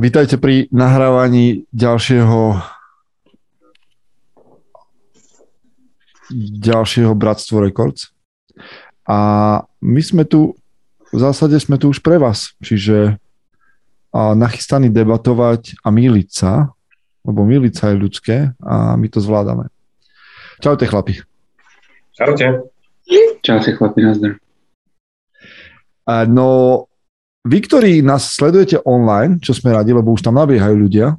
Vítajte pri nahrávaní ďalšieho ďalšieho Bratstvo Records. A my sme tu, v zásade sme tu už pre vás, čiže a nachystaní debatovať a míliť sa, lebo míliť sa je ľudské a my to zvládame. Čaute chlapi. Čaute. Čaute chlapi, nazdar. No, vy, ktorí nás sledujete online, čo sme radi, lebo už tam nabiehajú ľudia,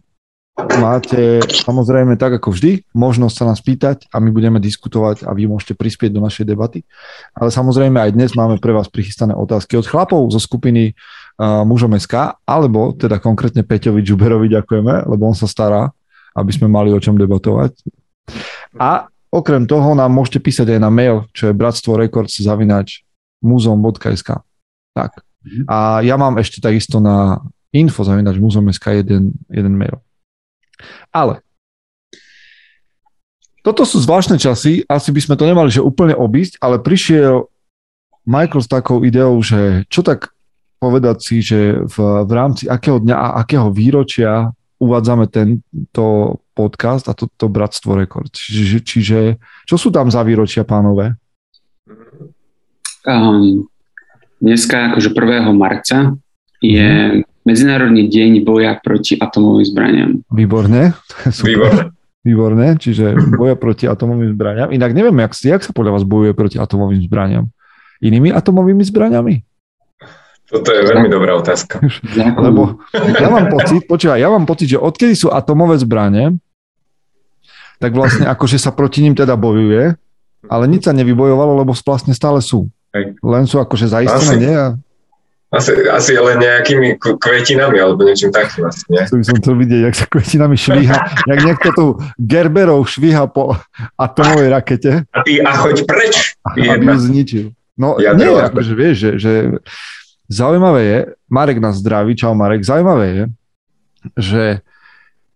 máte samozrejme tak ako vždy možnosť sa nás pýtať a my budeme diskutovať a vy môžete prispieť do našej debaty. Ale samozrejme aj dnes máme pre vás prichystané otázky od chlapov zo skupiny uh, Mužom SK, alebo teda konkrétne Peťovi Žuberovi ďakujeme, lebo on sa stará, aby sme mali o čom debatovať. A okrem toho nám môžete písať aj na mail, čo je bratstvo records zavinač muzom.sk. Tak. Mhm. A ja mám ešte takisto na info zavinač muzom.sk jeden, jeden mail. Ale toto sú zvláštne časy, asi by sme to nemali že úplne obísť, ale prišiel Michael s takou ideou, že čo tak povedať si, že v, v rámci akého dňa a akého výročia uvádzame tento podcast a toto to Bratstvo Rekord. Čiže, čiže čo sú tam za výročia, pánové? Um, dneska, akože 1. marca, je mm. Medzinárodný deň boja proti atomovým zbraniam. Výborne. Výborne. Výborne, čiže boja proti atomovým zbraniam. Inak neviem, jak, jak sa podľa vás bojuje proti atomovým zbraniam? Inými atomovými zbraniami? Toto je veľmi dobrá otázka. Lebo ja mám pocit, počúvaj, ja mám pocit, že odkedy sú atomové zbranie, tak vlastne akože sa proti ním teda bojuje, ale nič sa nevybojovalo, lebo vlastne stále sú. Len sú akože zaistené, nie? Asi, asi len nejakými kvetinami alebo niečím takým asi, nie? To by som chcel vidieť, jak sa kvetinami švíha, jak niekto tu Gerberov švíha po atomovej rakete. A ty a choď preč. A, ju zničil. No ja nie, akože vieš, že, že zaujímavé je, Marek nás zdraví, čau Marek, zaujímavé je, že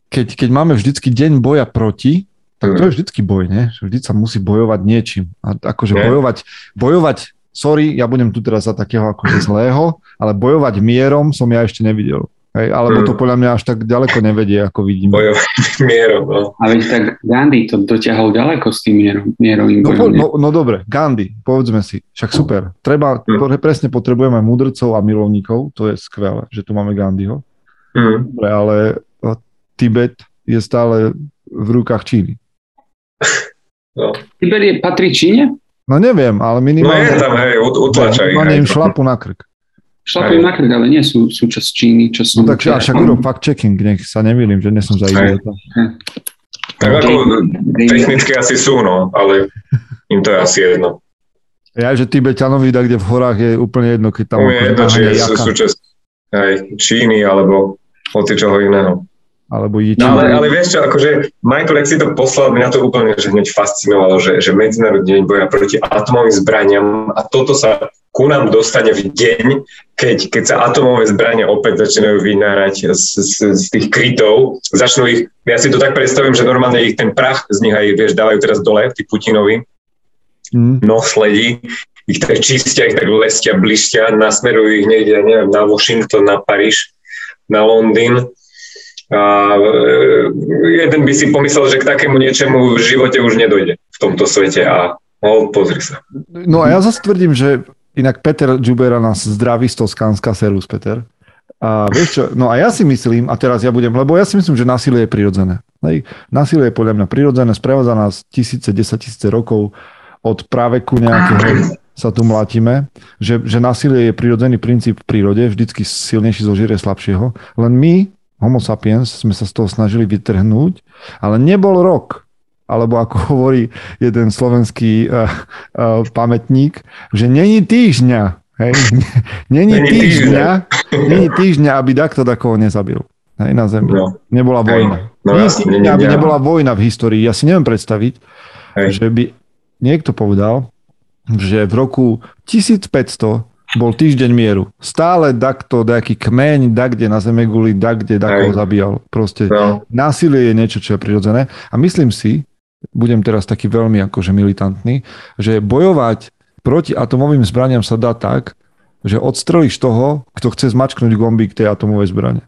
keď, keď máme vždycky deň boja proti, tak to je hmm. vždycky boj, nie? Vždy sa musí bojovať niečím. A akože bojovať, bojovať sorry, ja budem tu teraz za takého akože zlého, ale bojovať mierom som ja ešte nevidel. Hej, alebo to mm. podľa mňa až tak ďaleko nevedie, ako vidím. Bojovať mierom, no. Ale tak Gandhi to dotiahol ďaleko s tým mierom, mierovým no, bojom. No, no dobre, Gandhi, povedzme si, však super. Treba, mm. presne potrebujeme mudrcov a milovníkov, to je skvelé, že tu máme Gandhiho. Mm. Dobre, ale Tibet je stále v rukách Číny. No. Tibet je, patrí Číne? No neviem, ale minimálne... No je tam, hej, utlačajú. Minimálne im šlapu na krk. Šlapujú na krk, ale nie sú súčasť Číny, čo som... No tak a však urob fact checking, nech sa nemýlim, že nesom za idiota. Tak ako technicky asi sú, no, ale im to je asi jedno. Ja, že Tibetanovi, kde v horách je úplne jedno, keď tam... Je jedno, či je súčasť aj Číny, alebo hoci čoho iného. Alebo je no, ale, ale vieš čo, akože Michael, ak si to poslal, mňa to úplne že hneď fascinovalo, že, že Medzinárodný deň boja proti atomovým zbraniam a toto sa ku nám dostane v deň, keď, keď sa atomové zbranie opäť začínajú vynárať z, z, z tých krytov, začnú ich, ja si to tak predstavím, že normálne ich ten prach z nich aj, vieš, dávajú teraz dole, tí Putinovi, mm. sledí, ich tak čistia, ich tak lestia, blištia, nasmerujú ich niekde, neviem, na Washington, na Paríž, na Londýn a e, jeden by si pomyslel, že k takému niečemu v živote už nedojde v tomto svete a no, pozri sa. No a ja zase tvrdím, že inak Peter Džubera nás zdraví z Toskánska, servus Peter. A vieš čo, no a ja si myslím, a teraz ja budem, lebo ja si myslím, že násilie je prirodzené. Hej. Násilie je podľa mňa prirodzené, sprevádza nás tisíce, desať tisíce rokov od práveku nejakého sa tu mlátime, že, že násilie je prirodzený princíp v prírode, vždycky silnejší zožierie slabšieho, len my homo sapiens sme sa z toho snažili vytrhnúť, ale nebol rok, alebo ako hovorí jeden slovenský uh, uh, pamätník, že není týždňa, hej, není, týždňa, není týždňa, aby takto takoho nezabil. Hej, na Zemi. No. Nebola vojna. No, nie týždňa, aby nebola vojna v histórii. Ja si neviem predstaviť, hej. že by niekto povedal, že v roku 1500 bol týždeň mieru. Stále dakto, nejaký kmeň, dakde na Zemeguli, dakde dakoho zabíjal. Proste no. násilie je niečo, čo je prirodzené. A myslím si, budem teraz taký veľmi akože militantný, že bojovať proti atomovým zbraniam sa dá tak, že odstrelíš toho, kto chce zmačknúť gombík tej atomovej zbrane.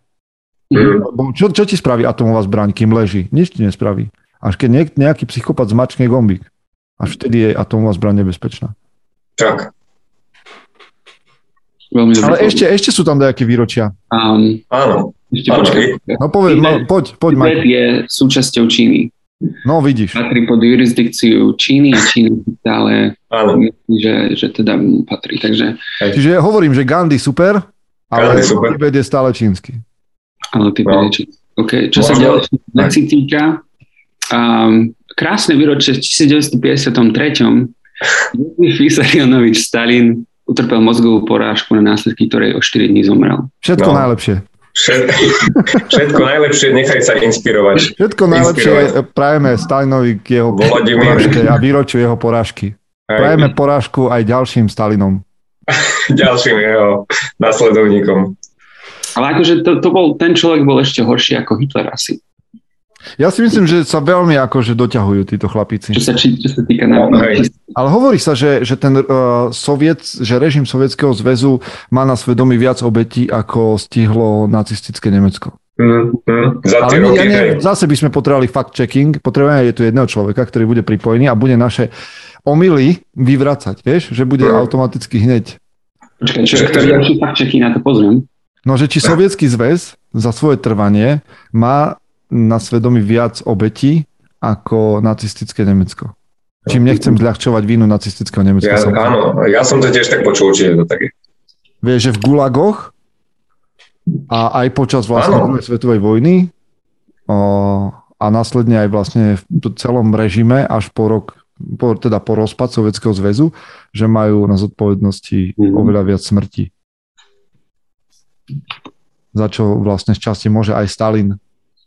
Mm. Čo, čo ti spraví atomová zbraň, kým leží? Nič ti nespraví. Až keď niek- nejaký psychopat zmačkne gombík. Až vtedy je atomová zbraň nebezpečná. Tak, Veľmi dobre. Ale ešte, ešte sú tam nejaké výročia. Um, áno. ešte Áno, počkaj. No povedz, Tibet- ma, poď, poď, Tibet Mike. je súčasťou Číny. No vidíš. Patrí pod jurisdikciu Číny a Čína stále Áno. že, že teda patrí. Takže, Čiže hovorím, že Gandhi super, ale Gandhi super. Tibet je stále čínsky. ale ty No. no. OK, čo sa Možno- ďalej veci týka, um, krásne výročie v 1953. Josif Vysarionovič Stalin utrpel mozgovú porážku na následky ktorej o 4 dní zomrel. Všetko No. najlepšie. Všet, všetko najlepšie, nechaj sa inšpirovať. Všetko najlepšie prajeme Stalinovi k jeho Volodymyr. porážke a výročiu jeho porážky. Prajeme Aj porážku aj ďalším Stalinom. ďalším jeho nasledovníkom. Ale akože to, to bol, ten človek bol ešte horší ako Hitler asi. Ja si myslím, že sa veľmi akože doťahujú títo chlapici. Čo sa, či, čo sa týka No, na, hej. Ale hovorí sa, že, že ten uh, soviet, že režim Sovietskeho zväzu má na svedomí viac obetí, ako stihlo nacistické Nemecko. Mm, mm, za tie my, roky, ja ne, zase by sme potrebovali fact-checking. Potrebujeme je tu jedného človeka, ktorý bude pripojený a bude naše omily vyvracať, vieš? Že bude Mm. automaticky hneď. Počkaj, čo, ktorý ďalší čeky na to pozriem. No, že či Sovietský zväz za svoje trvanie má na svedomí viac obetí ako nacistické Nemecko. Čím nechcem zľahčovať vínu nacistického Nemecka. Ja, áno, ja som to tiež tak počul, či je to také. Vieš, že v gulagoch a aj počas vlastne druhej svetovej vojny o, a následne aj vlastne v celom režime až po rok, po, teda po rozpad Sovietskeho zväzu, že majú na zodpovednosti Mhm. oveľa viac smrti. Za čo vlastne z časti môže aj Stalin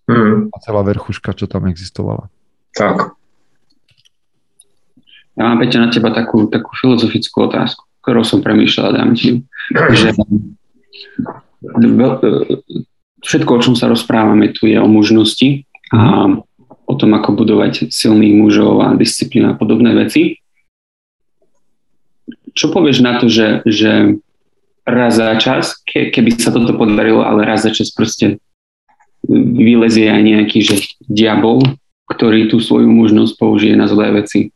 Mm, a celá verchuška, čo tam existovala. tak. Ja mám, Peťa, na teba takú, takú filozofickú otázku, ktorou som premýšľal dám ti. Že všetko, o čom sa rozprávame tu, je o mužnosti a o tom, ako budovať silných mužov a disciplínu a podobné veci. Čo povieš na to, že, že raz za čas, ke, keby sa toto podarilo, ale raz za čas proste vylezie aj nejaký že diabol, ktorý tú svoju mužnosť použije na zlé veci.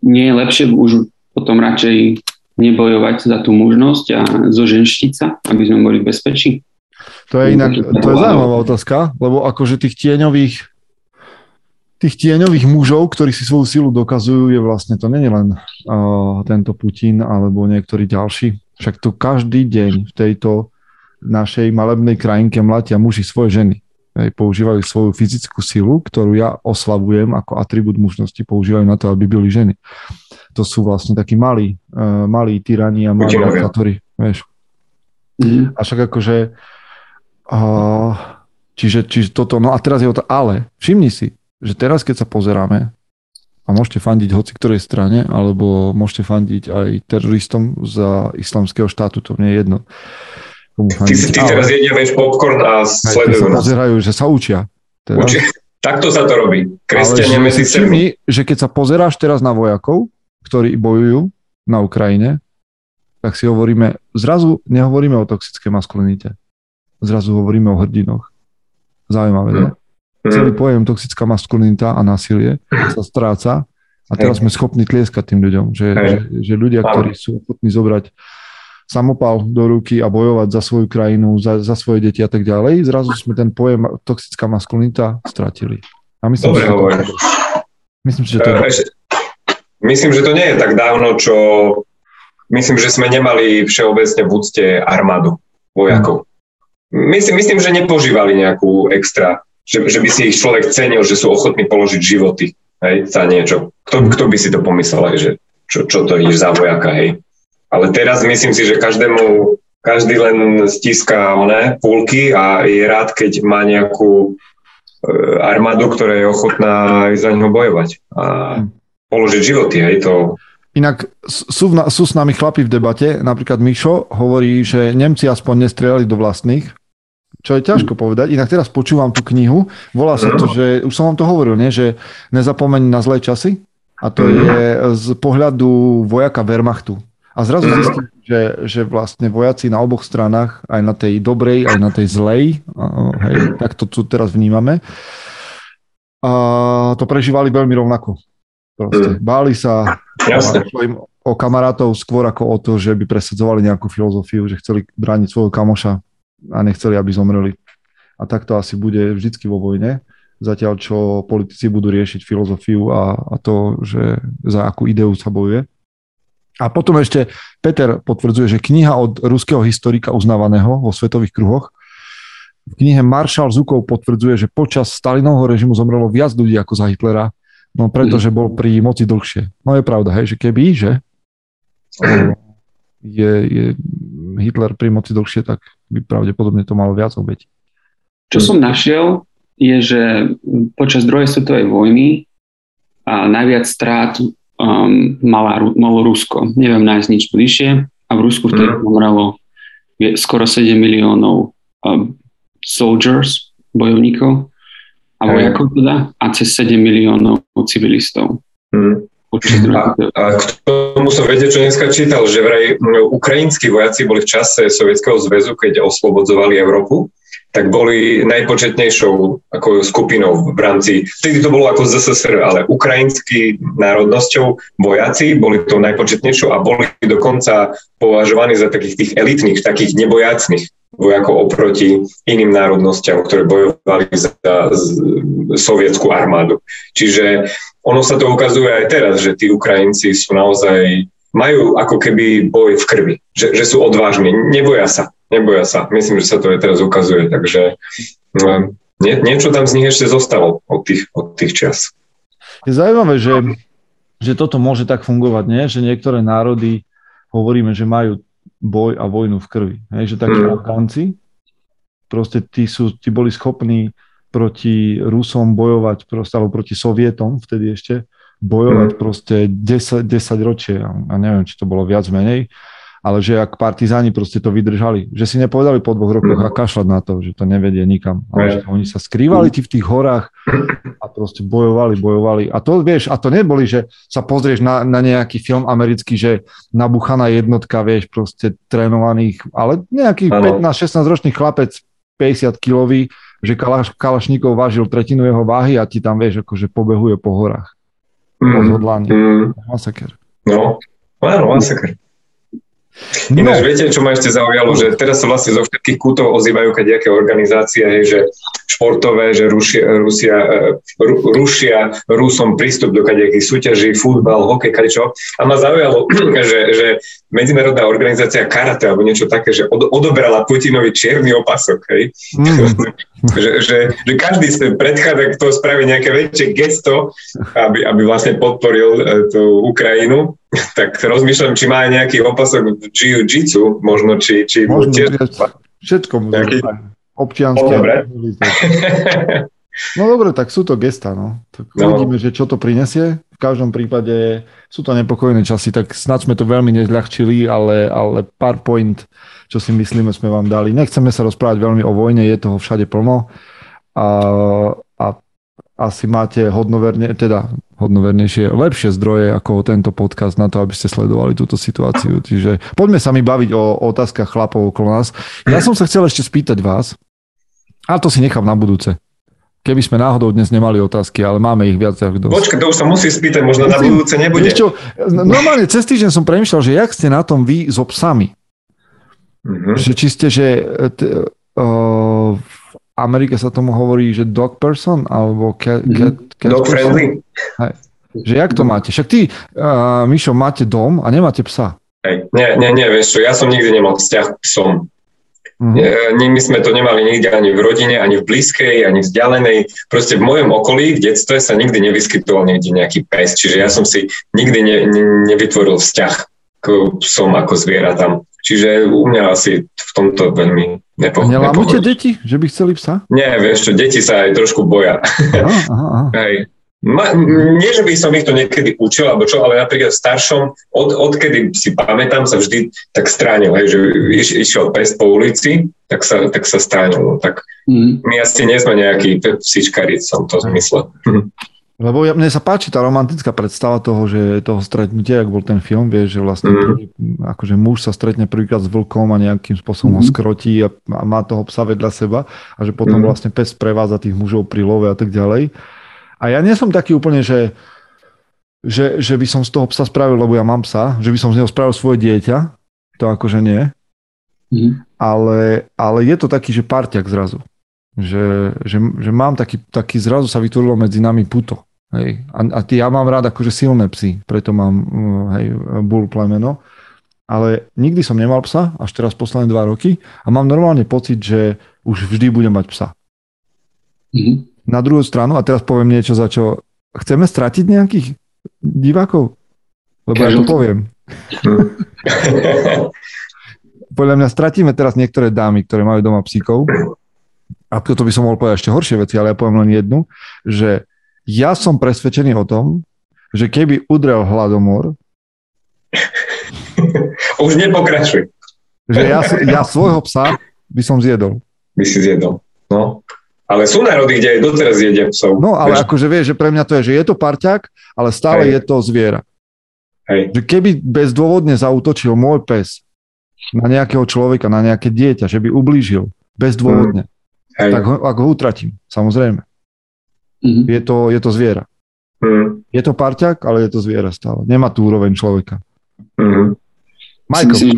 Nie je lepšie už potom radšej nebojovať za tú mužnosť a zoženštiť sa, aby sme boli v bezpečí? To je inak, to je zaujímavá otázka, lebo akože tých tieňových tých tieňových mužov, ktorí si svoju silu dokazujú, je vlastne to není len uh, tento Putin alebo niektorí ďalší. Však tu každý deň v tejto našej malebnej krajinke mlatia muži svoje ženy. Hej, používajú svoju fyzickú silu, ktorú ja oslavujem ako atribút mužnosti, používajú na to, aby byli ženy. To sú vlastne takí malí, uh, malí tyrani a malí diktatóri, vieš. Mhm. A však akože uh, čiže, čiže toto, no a teraz je to, ale všimni si, že teraz keď sa pozeráme a môžete fandiť hoci ktorej strane, alebo môžete fandiť aj teroristom za islamského štátu, to nie je jedno. Ty, ty teraz jedia, vieš, popcorn a sa sledujú nás. pozerajú, že sa učia. Teraz. Uči- Takto sa to robí. Kresťania že medzi sebou. že keď sa pozeráš teraz na vojakov, ktorí bojujú na Ukrajine, tak si hovoríme, zrazu nehovoríme o toxické maskulinite. Zrazu hovoríme o hrdinoch. Zaujímavé, ne? Celý Mm, pojem toxická maskulinita a násilie sa stráca a teraz sme schopní tlieskať tým ľuďom, že, Hej. že, že ľudia, ktorí sú ochotní zobrať samopal do ruky a bojovať za svoju krajinu, za, za svoje deti a tak ďalej, zrazu sme ten pojem toxická maskulinita stratili. A myslím, Dobre že to, myslím že to je E, ešte- Myslím, že to nie je tak dávno, čo... Myslím, že sme nemali všeobecne v úcte armádu vojakov. Myslím, myslím, že nepožívali nejakú extra, že, že by si ich človek cenil, že sú ochotní položiť životy hej, za niečo. Kto, kto by si to pomyslel, hej, že čo, čo to ideš za vojaka, hej. Ale teraz myslím si, že každému, každý len stíska oné púlky a je rád, keď má nejakú e, armádu, ktorá je ochotná za ňo bojovať a položiť životy, hej, to Inak sú, na- sú s nami chlapi v debate, napríklad Mišo hovorí, že Nemci aspoň nestrieľali do vlastných, čo je ťažko povedať. Inak teraz počúvam tú knihu, volá sa to, že už som vám to hovoril, nie? že nezapomeň na zlé časy? A to je z pohľadu vojaka Wehrmachtu. A zrazu zistím, že, že vlastne vojaci na oboch stranách, aj na tej dobrej, aj na tej zlej, hej, tak to tu teraz vnímame, a to prežívali veľmi rovnako. Proste. Mm. Báli sa im o kamarátov skôr ako o to, že by presadzovali nejakú filozofiu, že chceli brániť svojho kamoša a nechceli, aby zomreli. A tak to asi bude vždycky vo vojne, zatiaľ čo politici budú riešiť filozofiu a, a to, že za akú ideu sa bojuje. A potom ešte Peter potvrdzuje, že kniha od ruského historika uznávaného vo svetových kruhoch v knihe Maršal Zukov potvrdzuje, že počas Stalinovho režimu zomrelo viac ľudí ako za Hitlera, no pretože bol pri moci dlhšie. No je pravda, hej, že keby, že je, je Hitler pri moci dlhšie, tak by pravdepodobne to malo viac obeť. Čo som našiel, je, že počas druhej svetovej vojny a najviac strát um, malo Rusko. Neviem nájsť nič bližšie a v Rusku vtedy mm. umrelo skoro 7 miliónov um, soldiers, bojovníkov a vojakov teda a cez 7 miliónov civilistov. Mm. A, a k tomu som vedel, čo dneska čítal, že vraj ukrajinskí vojaci boli v čase Sovietskeho zväzu, keď oslobodzovali Európu, tak boli najpočetnejšou ako skupinou v rámci, vtedy to bolo ako ZSSR, ale ukrajinský národnosťou vojaci boli to najpočetnejšou a boli dokonca považovaní za takých tých elitných, takých nebojacných vojakov oproti iným národnostiam, ktoré bojovali za sovietskú armádu. Čiže ono sa to ukazuje aj teraz, že tí Ukrajinci sú naozaj, majú ako keby boj v krvi, že, že sú odvážni, neboja sa, neboja sa. Myslím, že sa to aj teraz ukazuje, takže no, nie, niečo tam z nich ešte zostalo od tých, od tých čias. Je zaujímavé, že, že toto môže tak fungovať, nie? že niektoré národy hovoríme, že majú boj a vojnu v krvi. Hej, že takí mm. Afgánci, proste tí, sú, tí boli schopní proti Rusom bojovať, proste, alebo proti Sovietom vtedy ešte, bojovať mm. proste 10, 10 ročie a neviem, či to bolo viac menej ale že ak partizáni proste to vydržali, že si nepovedali po dvoch rokoch a kašľať na to, že to nevedie nikam, ale že oni sa skrývali ti v tých horách a proste bojovali, bojovali. A to vieš, a to neboli, že sa pozrieš na, na nejaký film americký, že nabuchaná jednotka, vieš, proste trénovaných, ale nejaký 15-16 ročný chlapec, 50 kilový, že Kalaš, Kalašníkov vážil tretinu jeho váhy a ti tam, vieš, akože pobehuje po horách. Mm. Mm. Masaker. No, áno, masaker. Ináč, no. viete, čo ma ešte zaujalo, že teraz sa vlastne zo všetkých kútov ozývajú nejaké organizácie, hej, že športové, že rušia, rusia, e, rušia Rusom prístup do kadejakých súťaží, futbal, hokej, kadečo. A ma zaujalo, že, že medzinárodná organizácia karate alebo niečo také, že od, odobrala Putinovi čierny opasok. Hej. Mm. že, že, že každý sa predchádza, kto spraví nejaké väčšie gesto, aby, aby vlastne podporil e, tú Ukrajinu tak rozmýšľam, či má aj nejaký opasok jiu-jitsu, možno, či, či možno tiež... Všetko môže nejaký... občianské. Dobre. No dobre, tak sú to gesta, no. Tak no. uvidíme, že čo to prinesie. V každom prípade sú to nepokojné časy, tak snad sme to veľmi nezľahčili, ale, ale pár point, čo si myslíme, sme vám dali. Nechceme sa rozprávať veľmi o vojne, je toho všade plno. A asi máte hodnoverne, teda hodnovernejšie, lepšie zdroje ako tento podcast na to, aby ste sledovali túto situáciu. Čiže poďme sa mi baviť o, o otázkach chlapov okolo nás. Ja som sa chcel ešte spýtať vás, a to si nechám na budúce. Keby sme náhodou dnes nemali otázky, ale máme ich viac ako dosť. Počkaj, to už sa musí spýtať, možno na budúce nebude. Čo, normálne cez týždeň som premyšľal, že jak ste na tom vy so psami. Mm-hmm. Že či ste, že t, uh, Amerike sa tomu hovorí, že dog person, alebo cat, mhm. cat, cat Dog person. friendly. Hej. Že jak to máte? Však ty, uh, Mišo, máte dom a nemáte psa. Hej. Nie, nie, nie, vieš čo, ja som nikdy nemal vzťah k psom. Mm-hmm. My sme to nemali nikdy ani v rodine, ani v blízkej, ani vzdialenej. Proste v mojom okolí, v detstve sa nikdy nevyskytoval niekde nejaký pes, čiže ja som si nikdy ne, ne, nevytvoril vzťah k psom ako zvieratám. Čiže u mňa asi v tomto veľmi nepo, Nelámujete deti, že by chceli psa? Nie, vieš čo, deti sa aj trošku boja. Aha, aha, aha. Hej. Ma, nie, že by som ich to niekedy učil, alebo čo, ale napríklad v staršom, od, odkedy si pamätám, sa vždy tak stránil, hej, že iš, išiel pes po ulici, tak sa, tak sa stránil. No, tak mm. my asi nie sme nejakí psičkari v tomto zmysle. Lebo ja, mne sa páči tá romantická predstava toho, že toho stretnutia, ak bol ten film, vieš, že vlastne mm. prvý, akože muž sa stretne prvýkrát s vlkom a nejakým spôsobom mm. ho skrotí a, a má toho psa vedľa seba a že potom mm. vlastne pes prevádza tých mužov pri love a tak ďalej. A ja nie som taký úplne, že, že, že by som z toho psa spravil, lebo ja mám psa, že by som z neho spravil svoje dieťa, to akože nie. Mm. Ale, ale je to taký, že parťak zrazu. Že, že, že mám taký, taký, zrazu sa vytvorilo medzi nami puto. Hej. A, a ja mám rád akože silné psy, preto mám mm, hej, bull plemeno. Ale nikdy som nemal psa, až teraz posledné dva roky a mám normálne pocit, že už vždy budem mať psa. Mm-hmm. Na druhú stranu, a teraz poviem niečo, za čo chceme stratiť nejakých divákov? Lebo ja to poviem. Podľa mňa stratíme teraz niektoré dámy, ktoré majú doma psíkov. A toto by som mohol povedať ešte horšie veci, ale ja poviem len jednu, že ja som presvedčený o tom, že keby udrel hladomor... Už nepokračuj. Že ja, ja svojho psa by som zjedol. By si zjedol, no. Ale sú národy, kde aj doteraz jedia psov. No, ale vieš. akože vieš, že pre mňa to je, že je to parťák, ale stále Hej. je to zviera. Hej. Že keby bezdôvodne zautočil môj pes na nejakého človeka, na nejaké dieťa, že by ublížil bezdôvodne, mm. tak ho, ak ho utratím, samozrejme. Mm-hmm. Je, to, je to zviera. Mm. Je to parťak, ale je to zviera stále. Nemá tú úroveň človeka. Mm-hmm. Michael. Si,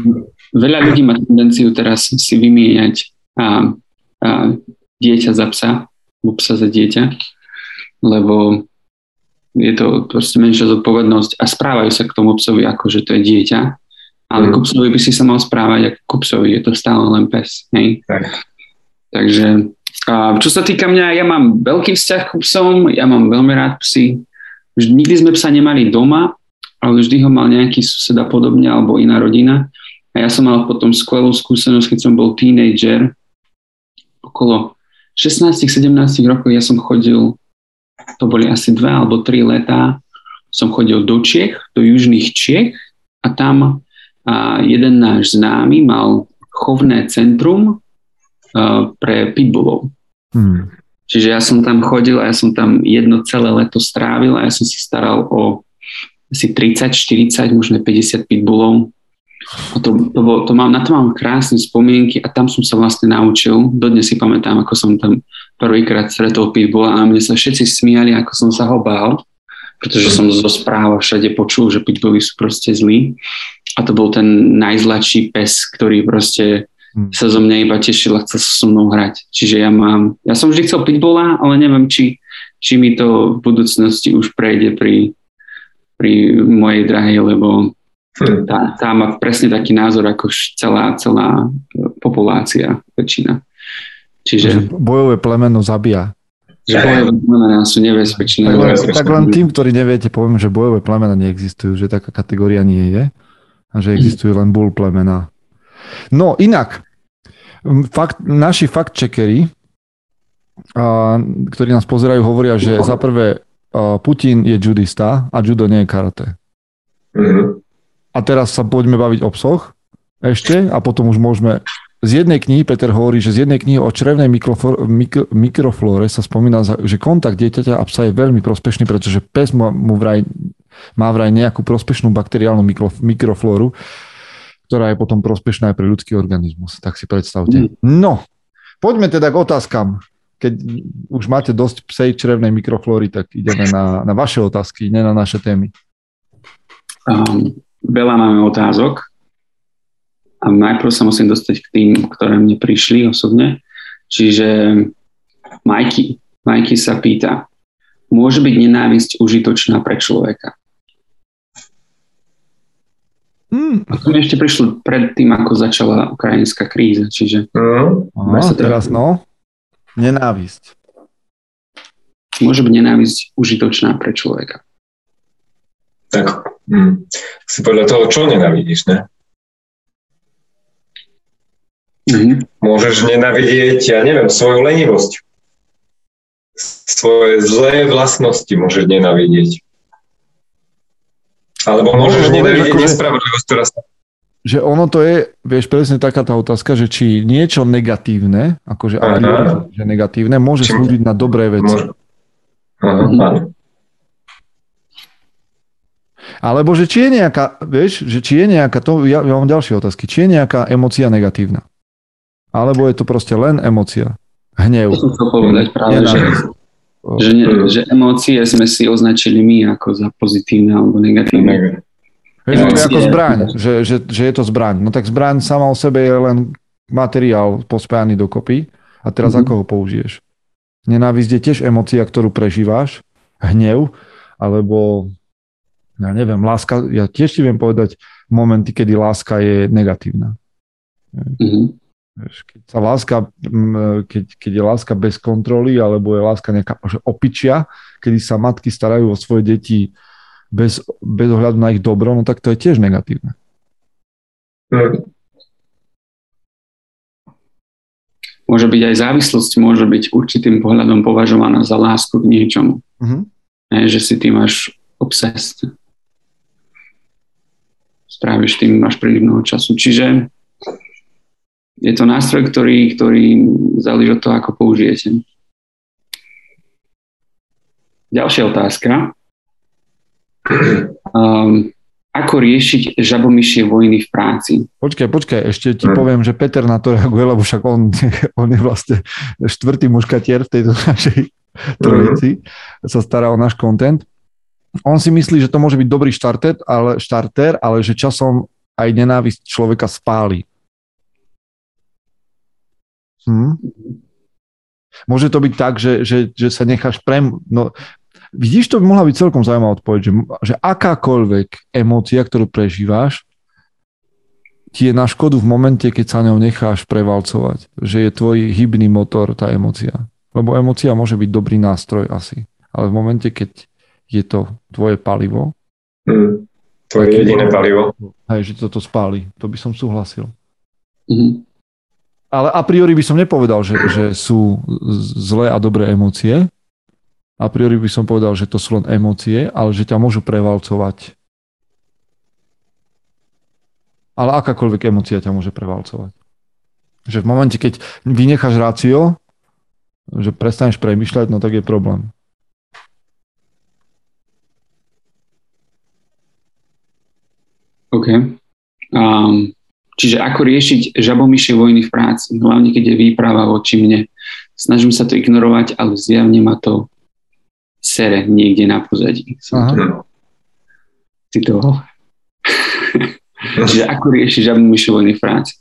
veľa ľudí má tendenciu teraz si vymieňať a, a dieťa za psa, alebo psa za dieťa, lebo je to proste menšia zodpovednosť a správajú sa k tomu psovi ako, že to je dieťa, ale mm. ku psovi by si sa mal správať ako ku psovi, je to stále len pes. Hej? Tak. Takže a čo sa týka mňa, ja mám veľký vzťah k psom, ja mám veľmi rád psy. Nikdy sme psa nemali doma, ale vždy ho mal nejaký suseda podobne alebo iná rodina. A ja som mal potom skvelú skúsenosť, keď som bol teenager. Okolo 16-17 rokov ja som chodil, to boli asi dva alebo tri letá, som chodil do Čiech, do južných Čiech a tam a jeden náš známy mal chovné centrum pre pitbullov. Hmm. Čiže ja som tam chodil a ja som tam jedno celé leto strávil a ja som sa staral o asi 30, 40, možno 50 pitbullov. A to, to, bol, to mám, na to mám krásne spomienky a tam som sa vlastne naučil. Dodnes si pamätám, ako som tam prvýkrát stretol pitbulla a mne sa všetci smiali, ako som sa ho bál, pretože som zo správ všade počul, že pitbully sú proste zlí. A to bol ten najzlačší pes, ktorý proste. Sa zo mňa iba tešil a chcel so mnou hrať. Čiže ja mám, ja som vždy chcel pitbulla, ale neviem, či, či mi to v budúcnosti už prejde pri, pri mojej drahej, lebo hmm. tá, tá má presne taký názor ako celá, celá populácia, väčšina. Čiže... Bojové plemeno zabíja. Že bojové plemená sú nebezpečné. Tak, len, tak len tým, ktorí neviete, poviem, že bojové plemena neexistujú, že taká kategória nie je a že existujú len bull plemena. No inak, fakt, naši fact-checkery, ktorí nás pozerajú, hovoria, že za prvé Putin je judista a judo nie je karate. Mm-hmm. A teraz sa poďme baviť o psoch ešte a potom už môžeme z jednej knihy, Peter hovorí, že z jednej knihy o črevnej mikroflóre, mikro, mikroflóre sa spomína, že kontakt dieťaťa a psa je veľmi prospešný, pretože pes mu, mu vraj, má vraj nejakú prospešnú bakteriálnu mikro, mikroflóru, ktorá je potom prospešná aj pre ľudský organizmus. Tak si predstavte. Mm. No, poďme teda k otázkam. Keď už máte dosť psej črevnej mikroflóry, tak ideme na, na vaše otázky, nie na naše témy. Um, veľa máme otázok. A najprv sa musím dostať k tým, ktoré mne prišli osobne. Čiže Majky. Majky sa pýta, môže byť nenávisť užitočná pre človeka? Hmm. A to mi ešte prišlo pred tým, ako začala ukrajinská kríza, čiže... Mm. Aha, teraz no, nenávisť. Môže byť nenávisť užitočná pre človeka. Tak, hm. si podľa toho, čo nenávidíš, ne? Mm-hmm. Môžeš nenávidieť, ja neviem, svoju lenivosť. Svoje zlé vlastnosti môžeš nenávidieť. Alebo môžeš no, nenávidieť akože, nespravodlivosť, ktorá sa... Že ono to je, vieš, presne taká tá otázka, že či niečo negatívne, akože že negatívne, môže či... slúžiť na dobré veci. Aha, áno. Alebo že či je nejaká, vieš, že či je nejaká, to, ja, ja mám ďalšie otázky, či je nejaká emocia negatívna? Alebo je to proste len emocia? Hnev. To som chcel povedať práve, že, že, ne, že emócie sme si označili my ako za pozitívne alebo negatívne. Vieš, to je ako zbraň, že, že, že je to zbraň. No tak zbraň sama o sebe je len materiál pospájaný dokopy a teraz mm-hmm. ako ho použiješ? Nenávisť je tiež emocia, ktorú prežíváš, hnev, alebo ja neviem, láska, ja tiež ti viem povedať momenty, kedy láska je negatívna. Mm-hmm. Keď sa láska, keď, keď je láska bez kontroly, alebo je láska nejaká že opičia, kedy sa matky starajú o svoje deti bez, bez ohľadu na ich dobro, no tak to je tiež negatívne. Mm. Môže byť aj závislosť, môže byť určitým pohľadom považovaná za lásku k niečomu. Mm-hmm. Ne, že si tým máš obsest. Správiš tým, máš príliš mnoho času. Čiže je to nástroj, ktorý, ktorý záleží od toho, ako použijete. Ďalšia otázka. Um, ako riešiť žabomyšie vojny v práci? Počkaj, počkaj, ešte ti poviem, že Peter na to reaguje, lebo však on, on je vlastne štvrtý muškatier v tejto našej trojici, sa stará o náš content. On si myslí, že to môže byť dobrý štarter, ale, štarter, ale že časom aj nenávisť človeka spáli. Hm? Môže to byť tak, že, že, že sa necháš prem... No, Vidíš, to by mohla byť celkom zaujímavá odpoveď, že, že akákoľvek emócia, ktorú prežíváš, ti je na škodu v momente, keď sa ňou necháš prevalcovať. Že je tvoj hybný motor tá emócia. Lebo emócia môže byť dobrý nástroj asi. Ale v momente, keď je to tvoje palivo, mm, tvoje jediné palivo. Hej, že toto spáli. To by som súhlasil. Mm. Ale a priori by som nepovedal, že, že sú zlé a dobré emócie, a priori by som povedal, že to sú len emócie, ale že ťa môžu prevalcovať. Ale akákoľvek emócia ťa môže prevalcovať. Že v momente, keď vynecháš rácio, že prestaneš premyšľať, no tak je problém. OK. Um, čiže ako riešiť žabomyšie vojny v práci, hlavne keď je výprava voči mne. Snažím sa to ignorovať, ale zjavne ma to sere niekde na pozadí. Som to citoval. Čiže ako riešiš žabnú myšovojný v práci?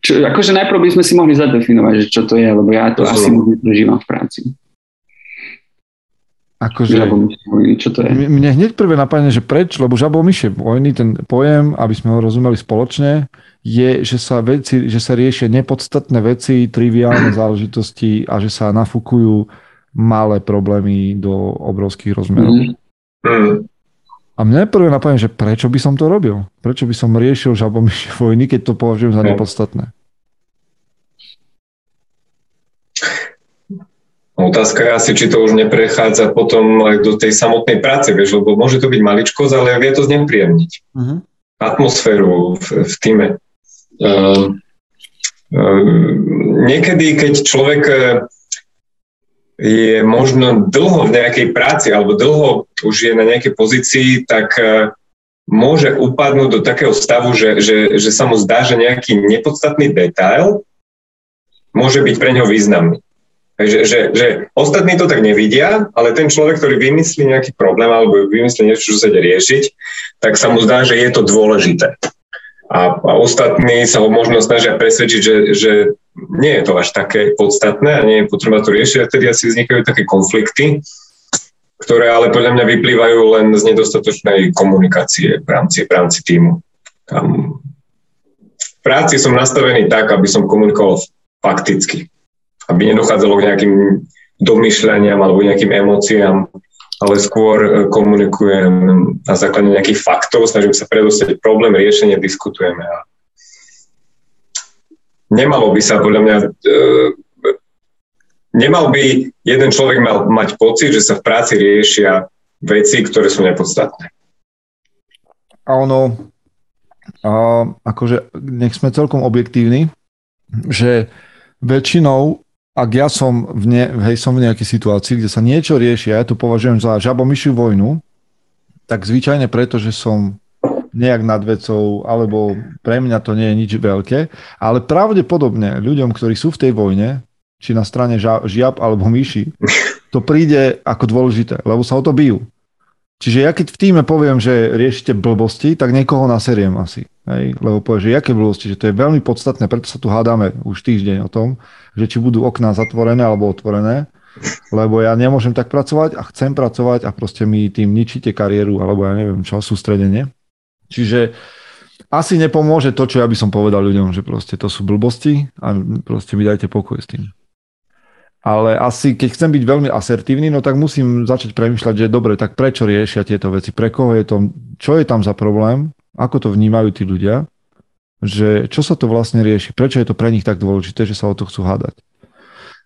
Čo, akože najprv by sme si mohli zadefinovať, že čo to je, lebo ja to asi moc neprežívam v práci. Akože, čo to je? Mne hneď prvé napadne, že preč, lebo žabomyšie vojny, ten pojem, aby sme ho rozumeli spoločne, je, že sa, veci, že sa riešia nepodstatné veci, triviálne záležitosti a že sa nafúkujú malé problémy do obrovských rozmerov. Mm. Mm. A mne prvé napadne, že prečo by som to robil? Prečo by som riešil žabomyšie vojny, keď to považujem za mm. nepodstatné? Otázka je asi, či to už neprechádza potom aj do tej samotnej práce, vieš, lebo môže to byť maličkosť, ale vie to znepríjemniť. Uh-huh. Atmosféru v, v týme. Uh, uh, niekedy, keď človek je možno dlho v nejakej práci alebo dlho už je na nejakej pozícii, tak e, môže upadnúť do takého stavu, že, že, že sa mu zdá, že nejaký nepodstatný detail môže byť pre neho významný. Že, že, že ostatní to tak nevidia, ale ten človek, ktorý vymyslí nejaký problém alebo vymyslí niečo, čo sa ide riešiť, tak sa mu zdá, že je to dôležité. A, a ostatní sa ho možno snažia presvedčiť, že, že nie je to až také podstatné a nie je potreba to riešiť a vtedy asi vznikajú také konflikty, ktoré ale podľa mňa vyplývajú len z nedostatočnej komunikácie v rámci, v rámci týmu. Tam v práci som nastavený tak, aby som komunikoval fakticky, aby nedochádzalo k nejakým domýšľaniam alebo nejakým emóciám, ale skôr e, komunikujem na základe nejakých faktov, snažím sa predostať problém, riešenie, diskutujeme a nemalo by sa podľa mňa, e, nemal by jeden človek mal mať pocit, že sa v práci riešia veci, ktoré sú nepodstatné. A ono, a akože nech sme celkom objektívni, že väčšinou, ak ja som v, ne, hej, som v nejakej situácii, kde sa niečo rieši, a ja to považujem za žabomyšiu vojnu, tak zvyčajne preto, že som nejak nad vecou, alebo pre mňa to nie je nič veľké, ale pravdepodobne ľuďom, ktorí sú v tej vojne, či na strane žiab alebo myši, to príde ako dôležité, lebo sa o to bijú. Čiže ja keď v týme poviem, že riešite blbosti, tak niekoho naseriem asi. Hej? Lebo povie, že jaké blbosti, že to je veľmi podstatné, preto sa tu hádame už týždeň o tom, že či budú okná zatvorené alebo otvorené, lebo ja nemôžem tak pracovať a chcem pracovať a proste mi tým ničíte kariéru alebo ja neviem čo, sústredenie. Čiže asi nepomôže to, čo ja by som povedal ľuďom, že proste to sú blbosti a proste mi dajte pokoj s tým ale asi keď chcem byť veľmi asertívny, no tak musím začať premyšľať, že dobre, tak prečo riešia tieto veci, pre koho je to, čo je tam za problém, ako to vnímajú tí ľudia, že čo sa to vlastne rieši, prečo je to pre nich tak dôležité, že sa o to chcú hádať.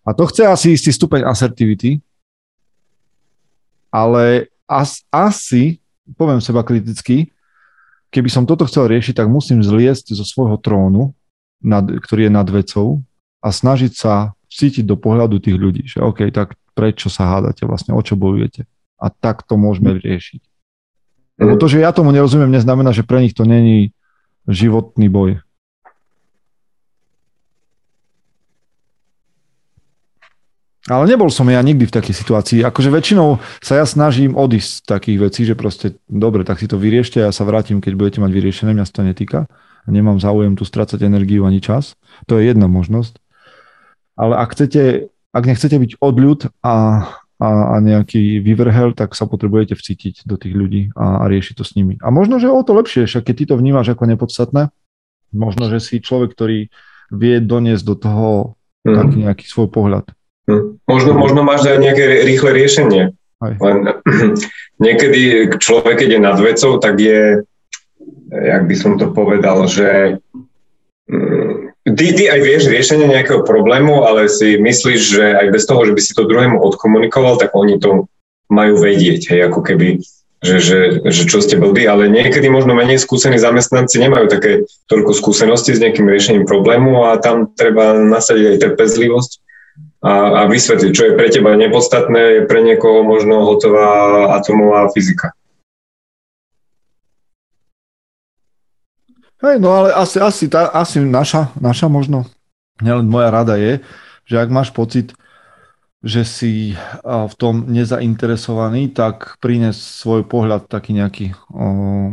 A to chce asi istý stupeň asertivity, ale as, asi, poviem seba kriticky, keby som toto chcel riešiť, tak musím zliesť zo svojho trónu, nad, ktorý je nad vecou a snažiť sa cítiť do pohľadu tých ľudí, že OK, tak prečo sa hádate vlastne, o čo bojujete. A tak to môžeme riešiť. Lebo to, že ja tomu nerozumiem, neznamená, že pre nich to není životný boj. Ale nebol som ja nikdy v takej situácii. Akože väčšinou sa ja snažím odísť z takých vecí, že proste, dobre, tak si to vyriešte a ja sa vrátim, keď budete mať vyriešené, mňa to netýka. Nemám záujem tu strácať energiu ani čas. To je jedna možnosť ale ak chcete, ak nechcete byť odľud a, a, a nejaký vyvrhel, tak sa potrebujete vcítiť do tých ľudí a, a riešiť to s nimi. A možno, že o to lepšie, však keď ty to vnímaš ako nepodstatné, možno, že si človek, ktorý vie doniesť do toho mm. taký nejaký svoj pohľad. Mm. Možno, možno máš aj nejaké rýchle riešenie. Aj. Len niekedy človek, keď je nad vecou, tak je, jak by som to povedal, že mm, Ty, ty aj vieš riešenie nejakého problému, ale si myslíš, že aj bez toho, že by si to druhému odkomunikoval, tak oni to majú vedieť, hej, ako keby, že, že, že čo ste blbí, ale niekedy možno menej skúsení zamestnanci nemajú také toľko skúsenosti s nejakým riešením problému a tam treba nasadiť aj trpezlivosť a, a vysvetliť, čo je pre teba nepodstatné, je pre niekoho možno hotová atomová fyzika. Hej, no ale asi, asi, tá, asi naša, naša možno, nielen moja rada je, že ak máš pocit, že si v tom nezainteresovaný, tak prines svoj pohľad taký nejaký o,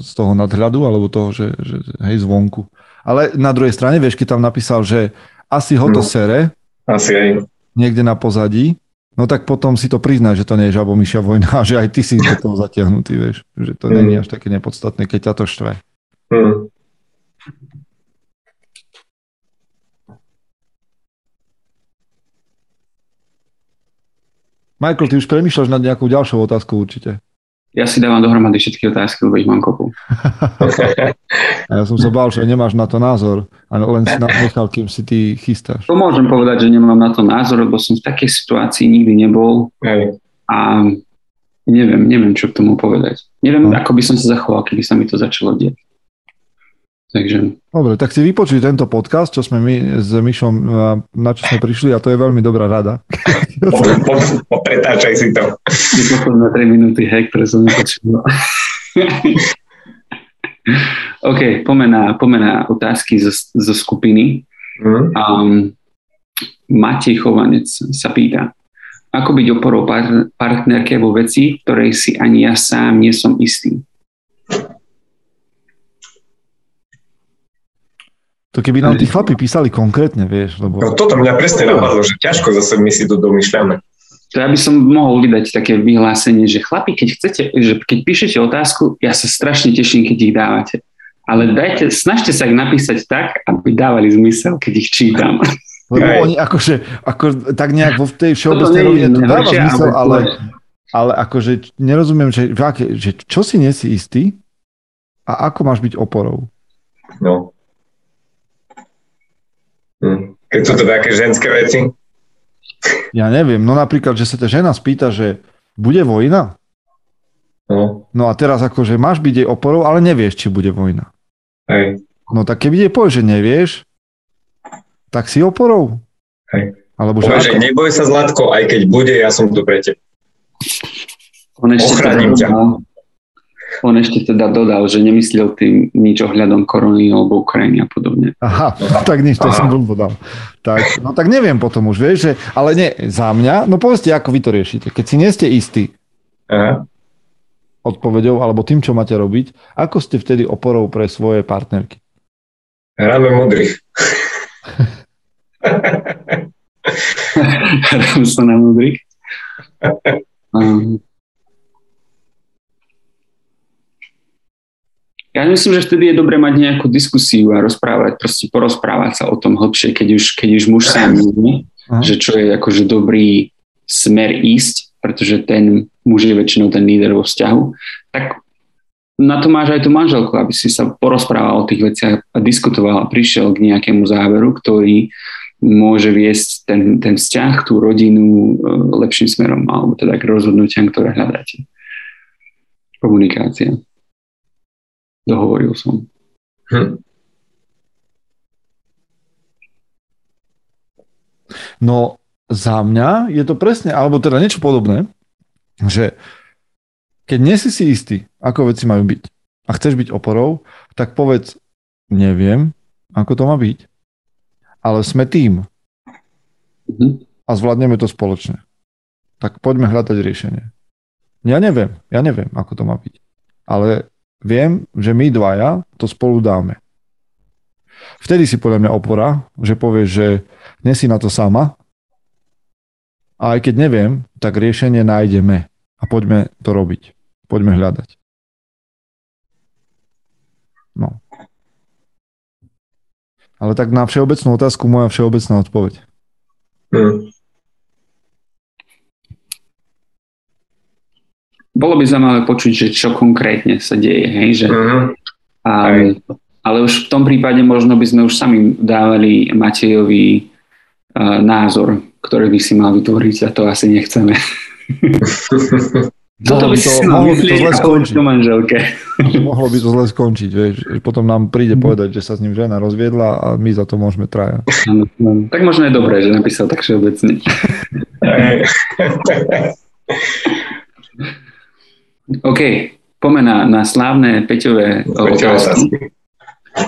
z toho nadhľadu, alebo toho, že, že hej, zvonku. Ale na druhej strane, vieš, keď tam napísal, že asi ho to no, sere, asi aj. niekde na pozadí, no tak potom si to priznaj, že to nie je žabomyšia vojna a že aj ty si do toho zatiahnutý, vieš, že to mm. nie je až také nepodstatné, keď ťa to štve. Hmm. Michael, ty už premýšľaš nad nejakou ďalšou otázkou určite. Ja si dávam dohromady všetky otázky, lebo ich mám kopu. ja som sa bál, že nemáš na to názor, a len si nás nechal, kým si ty chystáš. To môžem povedať, že nemám na to názor, lebo som v takej situácii nikdy nebol. Hej. A neviem, neviem, čo k tomu povedať. Neviem, no. ako by som sa zachoval, keby sa mi to začalo deť. Takže... Dobre, tak si vypočuj tento podcast, čo sme my s Myšom, na čo sme prišli a to je veľmi dobrá rada. Pretáčaj si to. Na 3 minúty, hej, ktoré som nepočul. OK, pomená, pomená otázky zo, zo skupiny. Mm. Um, Matej Chovanec sa pýta, ako byť oporou partnerke vo veci, ktorej si ani ja sám nie som istý. To keby nám tí chlapi písali konkrétne, vieš. Lebo... No toto mňa presne napadlo, že ťažko zase my si to domýšľame. To ja by som mohol vydať také vyhlásenie, že chlapi, keď chcete, že keď píšete otázku, ja sa strašne teším, keď ich dávate. Ale dajte, snažte sa ich napísať tak, aby dávali zmysel, keď ich čítam. Lebo Aj. oni akože, ako, tak nejak vo tej všeobecnej rovine to dáva zmysel, ale, ale akože nerozumiem, že, že čo si nesi istý a ako máš byť oporou. No. Keď sú to také ženské veci? Ja neviem, no napríklad, že sa tá žena spýta, že bude vojna? No. No a teraz akože máš byť jej oporou, ale nevieš, či bude vojna. Hej. No tak keď jej povie, že nevieš, tak si oporou. Hej. Alebo že, že neboj sa Zlatko, aj keď bude, ja som tu pre teba. On ešte Ochránim ťa. On ešte teda dodal, že nemyslel tým nič ohľadom korony alebo Ukrajiny a podobne. Aha, tak nič, to Aha. som dodal. Tak, no tak neviem potom už, vieš, že, ale nie, za mňa, no povedzte, ako vy to riešite. Keď si nie ste istí Aha. odpovedou alebo tým, čo máte robiť, ako ste vtedy oporou pre svoje partnerky? Hráme modrých. Hrám sa na modrých. Um, Ja myslím, že vtedy je dobre mať nejakú diskusiu a rozprávať, proste porozprávať sa o tom hlbšie, keď už, keď už muž sám vie, že čo je akože dobrý smer ísť, pretože ten muž je väčšinou ten líder vo vzťahu, tak na to máš aj tú manželku, aby si sa porozprával o tých veciach a diskutoval a prišiel k nejakému záveru, ktorý môže viesť ten, ten vzťah, tú rodinu e, lepším smerom, alebo teda k rozhodnutiam, ktoré hľadáte. Komunikácia. Dohovoril som. Hm. No za mňa je to presne, alebo teda niečo podobné, že keď nie si si istý, ako veci majú byť a chceš byť oporou, tak povedz, neviem, ako to má byť, ale sme tým mhm. a zvládneme to spoločne. Tak poďme hľadať riešenie. Ja neviem, ja neviem, ako to má byť. Ale viem, že my dvaja to spolu dáme. Vtedy si podľa mňa opora, že povieš, že nesi na to sama a aj keď neviem, tak riešenie nájdeme a poďme to robiť. Poďme hľadať. No. Ale tak na všeobecnú otázku moja všeobecná odpoveď. Hmm. Bolo by zaujímavé počuť, že čo konkrétne sa deje, hej, že uh-huh. a, ale už v tom prípade možno by sme už sami dávali Matejovi uh, názor, ktorý by si mal vytvoriť a to asi nechceme. Toto by, to, si mohlo by to zle skončiť. manželke. Mohlo by to zle skončiť, vieš. Potom nám príde mhm. povedať, že sa s ním žena rozviedla a my za to môžeme traja. Tak možno je dobré, že napísal tak všeobecne. OK, poďme na, na slávne Peťové otázky.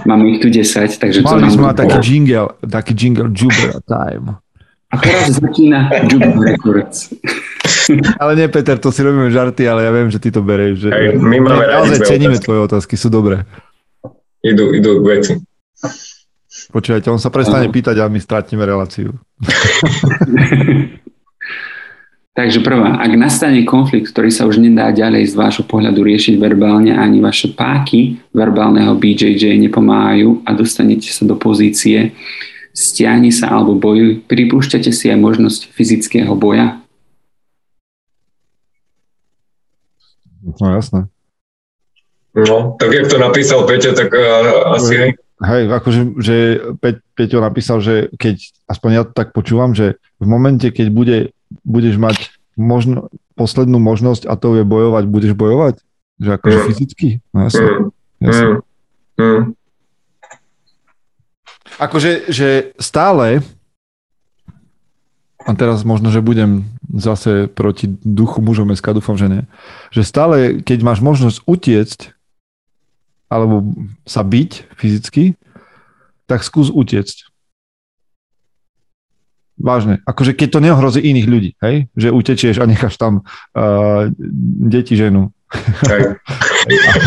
Máme ich tu 10, takže Mali sme mať taký jingle, taký jingle Jubera Time. A teraz začína Jubera Records. ale nie, Peter, to si robíme žarty, ale ja viem, že ty to bereš. Že... Aj, my máme naozaj ceníme otázky. tvoje otázky, sú dobré. Idú, idú veci. Počúvajte, on sa prestane uh-huh. pýtať a my stratíme reláciu. Takže prvá, ak nastane konflikt, ktorý sa už nedá ďalej z vášho pohľadu riešiť verbálne, ani vaše páky verbálneho BJJ nepomáhajú a dostanete sa do pozície stiahni sa alebo bojuj, pripúšťate si aj možnosť fyzického boja? No jasné. No, tak jak to napísal Peťo, tak uh, asi hej. Hej, akože že Pe- Peťo napísal, že keď, aspoň ja to tak počúvam, že v momente, keď bude budeš mať možno, poslednú možnosť a to je bojovať, budeš bojovať? Že akože mm. fyzicky? No jasne. Mm. jasne. Mm. mm. Akože, že stále a teraz možno, že budem zase proti duchu mužom SK, dúfam, že nie, že stále, keď máš možnosť utiecť alebo sa byť fyzicky, tak skús utiecť. Vážne. Akože keď to neohrozí iných ľudí, hej? Že utečieš a necháš tam uh, deti, ženu. Hej.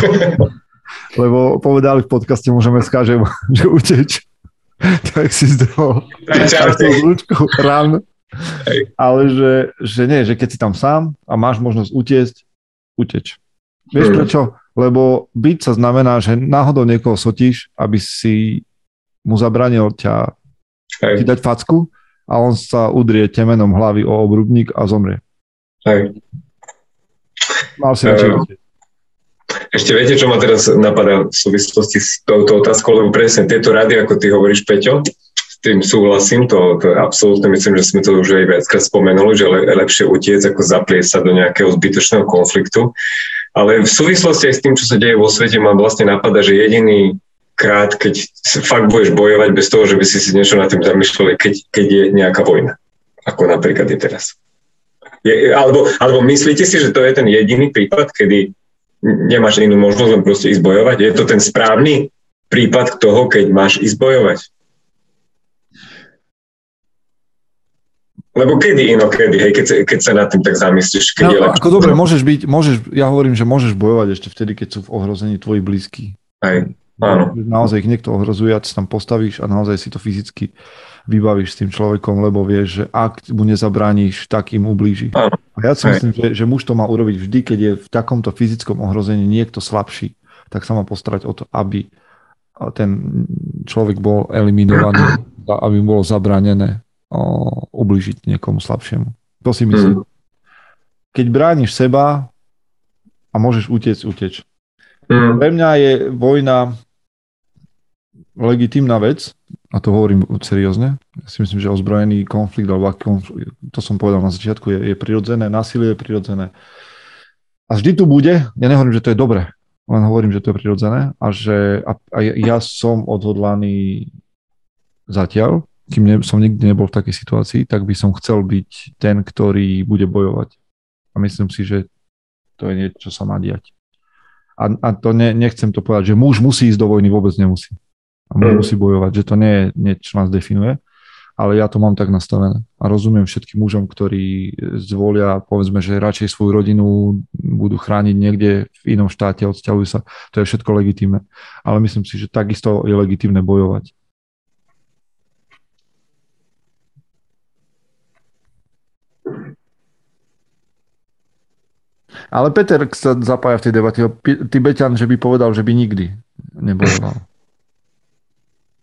Lebo povedali v podcaste môžeme skáže, že uteč. tak si zdrol zlučku ran. Ale že, že nie, že keď si tam sám a máš možnosť utiesť, uteč. Vieš hmm. prečo? Lebo byť sa znamená, že náhodou niekoho sotíš, aby si mu zabranil ťa Hej. ti dať facku a on sa udrie temenom hlavy o obrubník a zomrie. Hej. Mal si uh, Ešte viete, čo ma teraz napadá v súvislosti s touto otázkou, lebo presne tieto rady, ako ty hovoríš, Peťo, s tým súhlasím, to, to absolútne myslím, že sme to už aj viackrát spomenuli, že le, lepšie utiec, ako zaplieť sa do nejakého zbytočného konfliktu. Ale v súvislosti aj s tým, čo sa deje vo svete, ma vlastne napadá, že jediný krát, keď fakt budeš bojovať bez toho, že by si si niečo na tým zamýšľali, keď, keď je nejaká vojna, ako napríklad je teraz. Je, alebo, alebo myslíte si, že to je ten jediný prípad, kedy nemáš inú možnosť len proste ísť bojovať? Je to ten správny prípad toho, keď máš ísť bojovať? Lebo kedy inokedy, hej, keď, sa, keď sa nad tým tak zamyslíš, keď no, je lepšie. Ako dobre, môžeš byť, môžeš, ja hovorím, že môžeš bojovať ešte vtedy, keď sú v ohrození tvoji blízky. Hej, áno. Naozaj ich niekto ohrozuje a tam postavíš a naozaj si to fyzicky vybavíš s tým človekom, lebo vieš, že ak mu nezabrániš, tak im ublíži. Áno. A ja si Hej. myslím, že, že muž to má urobiť vždy, keď je v takomto fyzickom ohrození niekto slabší, tak sa má postarať o to, aby ten človek bol eliminovaný, aby mu bolo zabranené ubližiť niekomu slabšiemu. To si myslím. Mm. Keď brániš seba a môžeš utiecť, uteč. Mm. Pre mňa je vojna legitímna vec, a to hovorím seriózne. Ja si myslím, že ozbrojený konflikt, alebo konflikt, to som povedal na začiatku, je, je prirodzené, násilie je prirodzené. A vždy tu bude, ja nehovorím, že to je dobre, len hovorím, že to je prirodzené a že a, a ja som odhodlaný zatiaľ, kým ne, som nikdy nebol v takej situácii, tak by som chcel byť ten, ktorý bude bojovať. A myslím si, že to je niečo, čo sa má diať. A, a to ne, nechcem to povedať, že muž musí ísť do vojny, vôbec nemusí. A Mm. musí bojovať, že to nie je niečo, čo nás definuje, ale ja to mám tak nastavené. A rozumiem všetkým mužom, ktorí zvolia, povedzme, že radšej svoju rodinu budú chrániť niekde v inom štáte, odsťahujú sa. To je všetko legitímne. Ale myslím si, že takisto je legitímne bojovať. Ale Peter sa zapája v tej debate. Tibetan, že by povedal, že by nikdy nebojoval.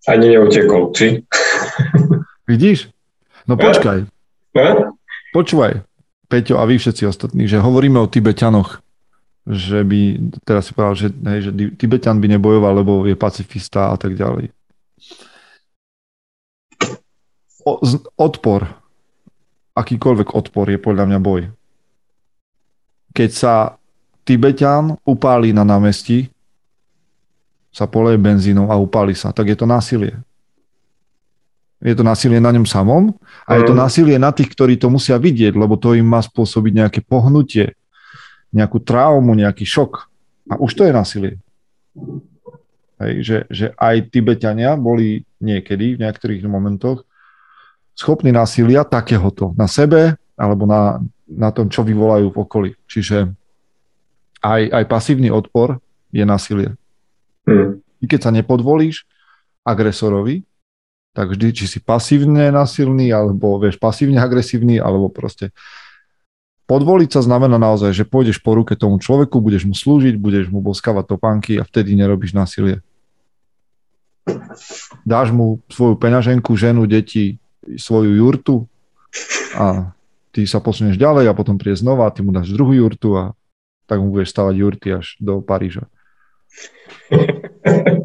Ani neutekol, či? Vidíš? No počkaj, No? počúvaj, Peťo a vy všetci ostatní, že hovoríme o Tibetanoch, že by, teraz si povedal, že, hej, že Tibetan by nebojoval, lebo je pacifista a tak ďalej. O, z- odpor, akýkoľvek odpor je podľa mňa boj. Keď sa Tibetan upálí na námestí, sa poleje benzínom a upáli sa, tak je to násilie. Je to násilie na ňom samom a je to Mm. násilie na tých, ktorí to musia vidieť, lebo to im má spôsobiť nejaké pohnutie, nejakú traumu, nejaký šok. A už to je násilie. Hej, že, že aj Tibetania boli niekedy, v niektorých momentoch, schopní násilia takéhoto na sebe alebo na, na tom, čo vyvolajú v okolí. Čiže aj, aj pasívny odpor je násilie. Hm. I keď sa nepodvolíš agresorovi, tak vždy, či si pasívne násilný, alebo vieš, pasívne agresívny, alebo proste podvoliť sa znamená naozaj, že pôjdeš po ruke tomu človeku, budeš mu slúžiť, budeš mu boskavať topánky a vtedy nerobíš násilie. Dáš mu svoju peňaženku, ženu, deti, svoju jurtu a ty sa posunieš ďalej a potom príde znova ty mu dáš druhú jurtu a tak mu budeš stavať jurty až do Paríža. Tak.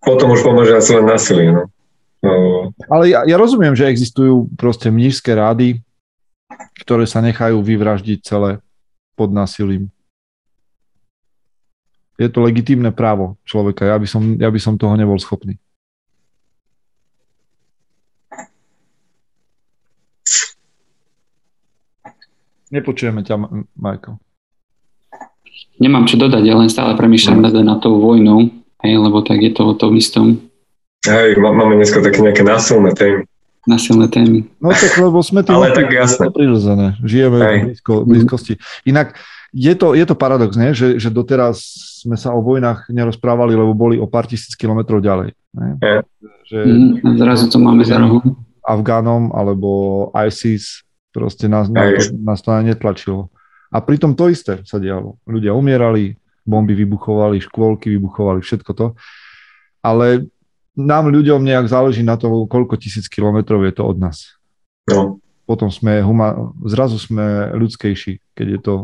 Potom už pomôže asi len násilie, no. no. Ale ja, ja rozumiem, že existujú proste mnížské rády, ktoré sa nechajú vyvraždiť celé pod násilím. Je to legitímne právo človeka. Ja by som, ja by som toho nebol schopný. Nepočujeme ťa, Michael. Nemám čo dodať, ja len stále premýšľam nad, nad tou vojnou, hej, lebo tak je to o tom istom. Hej, má- máme dneska také nejaké násilné témy. Nasilné témy. No tak lebo sme tým Ale tak jasné. prirodzené. Žijeme Hej. v blízko, blízkosti. Inak je to, je to paradox, ne? Že, že doteraz sme sa o vojnách nerozprávali, lebo boli o pár tisíc kilometrov ďalej. Ne? Hej. Že Mm, a zrazu to máme za rohom. Afgánom alebo ISIS proste nás, nás, nás to netlačilo. A pritom to isté sa dialo. Ľudia umierali, bomby vybuchovali, škôlky vybuchovali, všetko to. Ale nám ľuďom nejak záleží na tom, koľko tisíc kilometrov je to od nás. No, Potom sme, huma, zrazu sme ľudskejší, keď je to...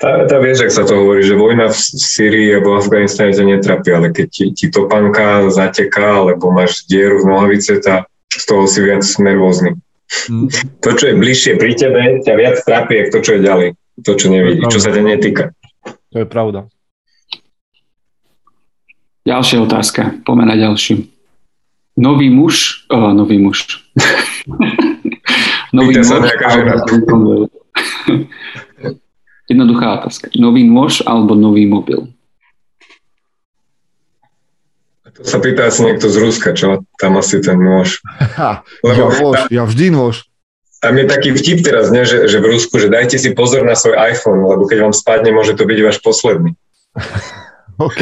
Tá, tá vieš, ak sa to hovorí, že vojna v Syrii alebo v Afganistane ťa netrapí, ale keď ti, ti topánka zateká, alebo máš dieru v nohavice, tá, z toho si viac nervózny. Hm. To, čo je bližšie pri tebe, ťa viac trápi, ako to, čo je ďalej. To, čo nevidí, čo sa ťa netýka. To je pravda. Ďalšia otázka. Poďme na ďalšiu. Nový muž, oh, nový muž. nový Pýta sa nejaká žena. Jednoduchá otázka. Nový nôž alebo nový mobil? To sa pýta asi niekto z Ruska, čo? Tam asi ten nôž. Ha, Lebo ja, nôž, ja vždy nôž. Tam je taký vtip teraz, ne, že, že v Rusku, že dajte si pozor na svoj iPhone, lebo keď vám spadne, môže to byť váš posledný. OK.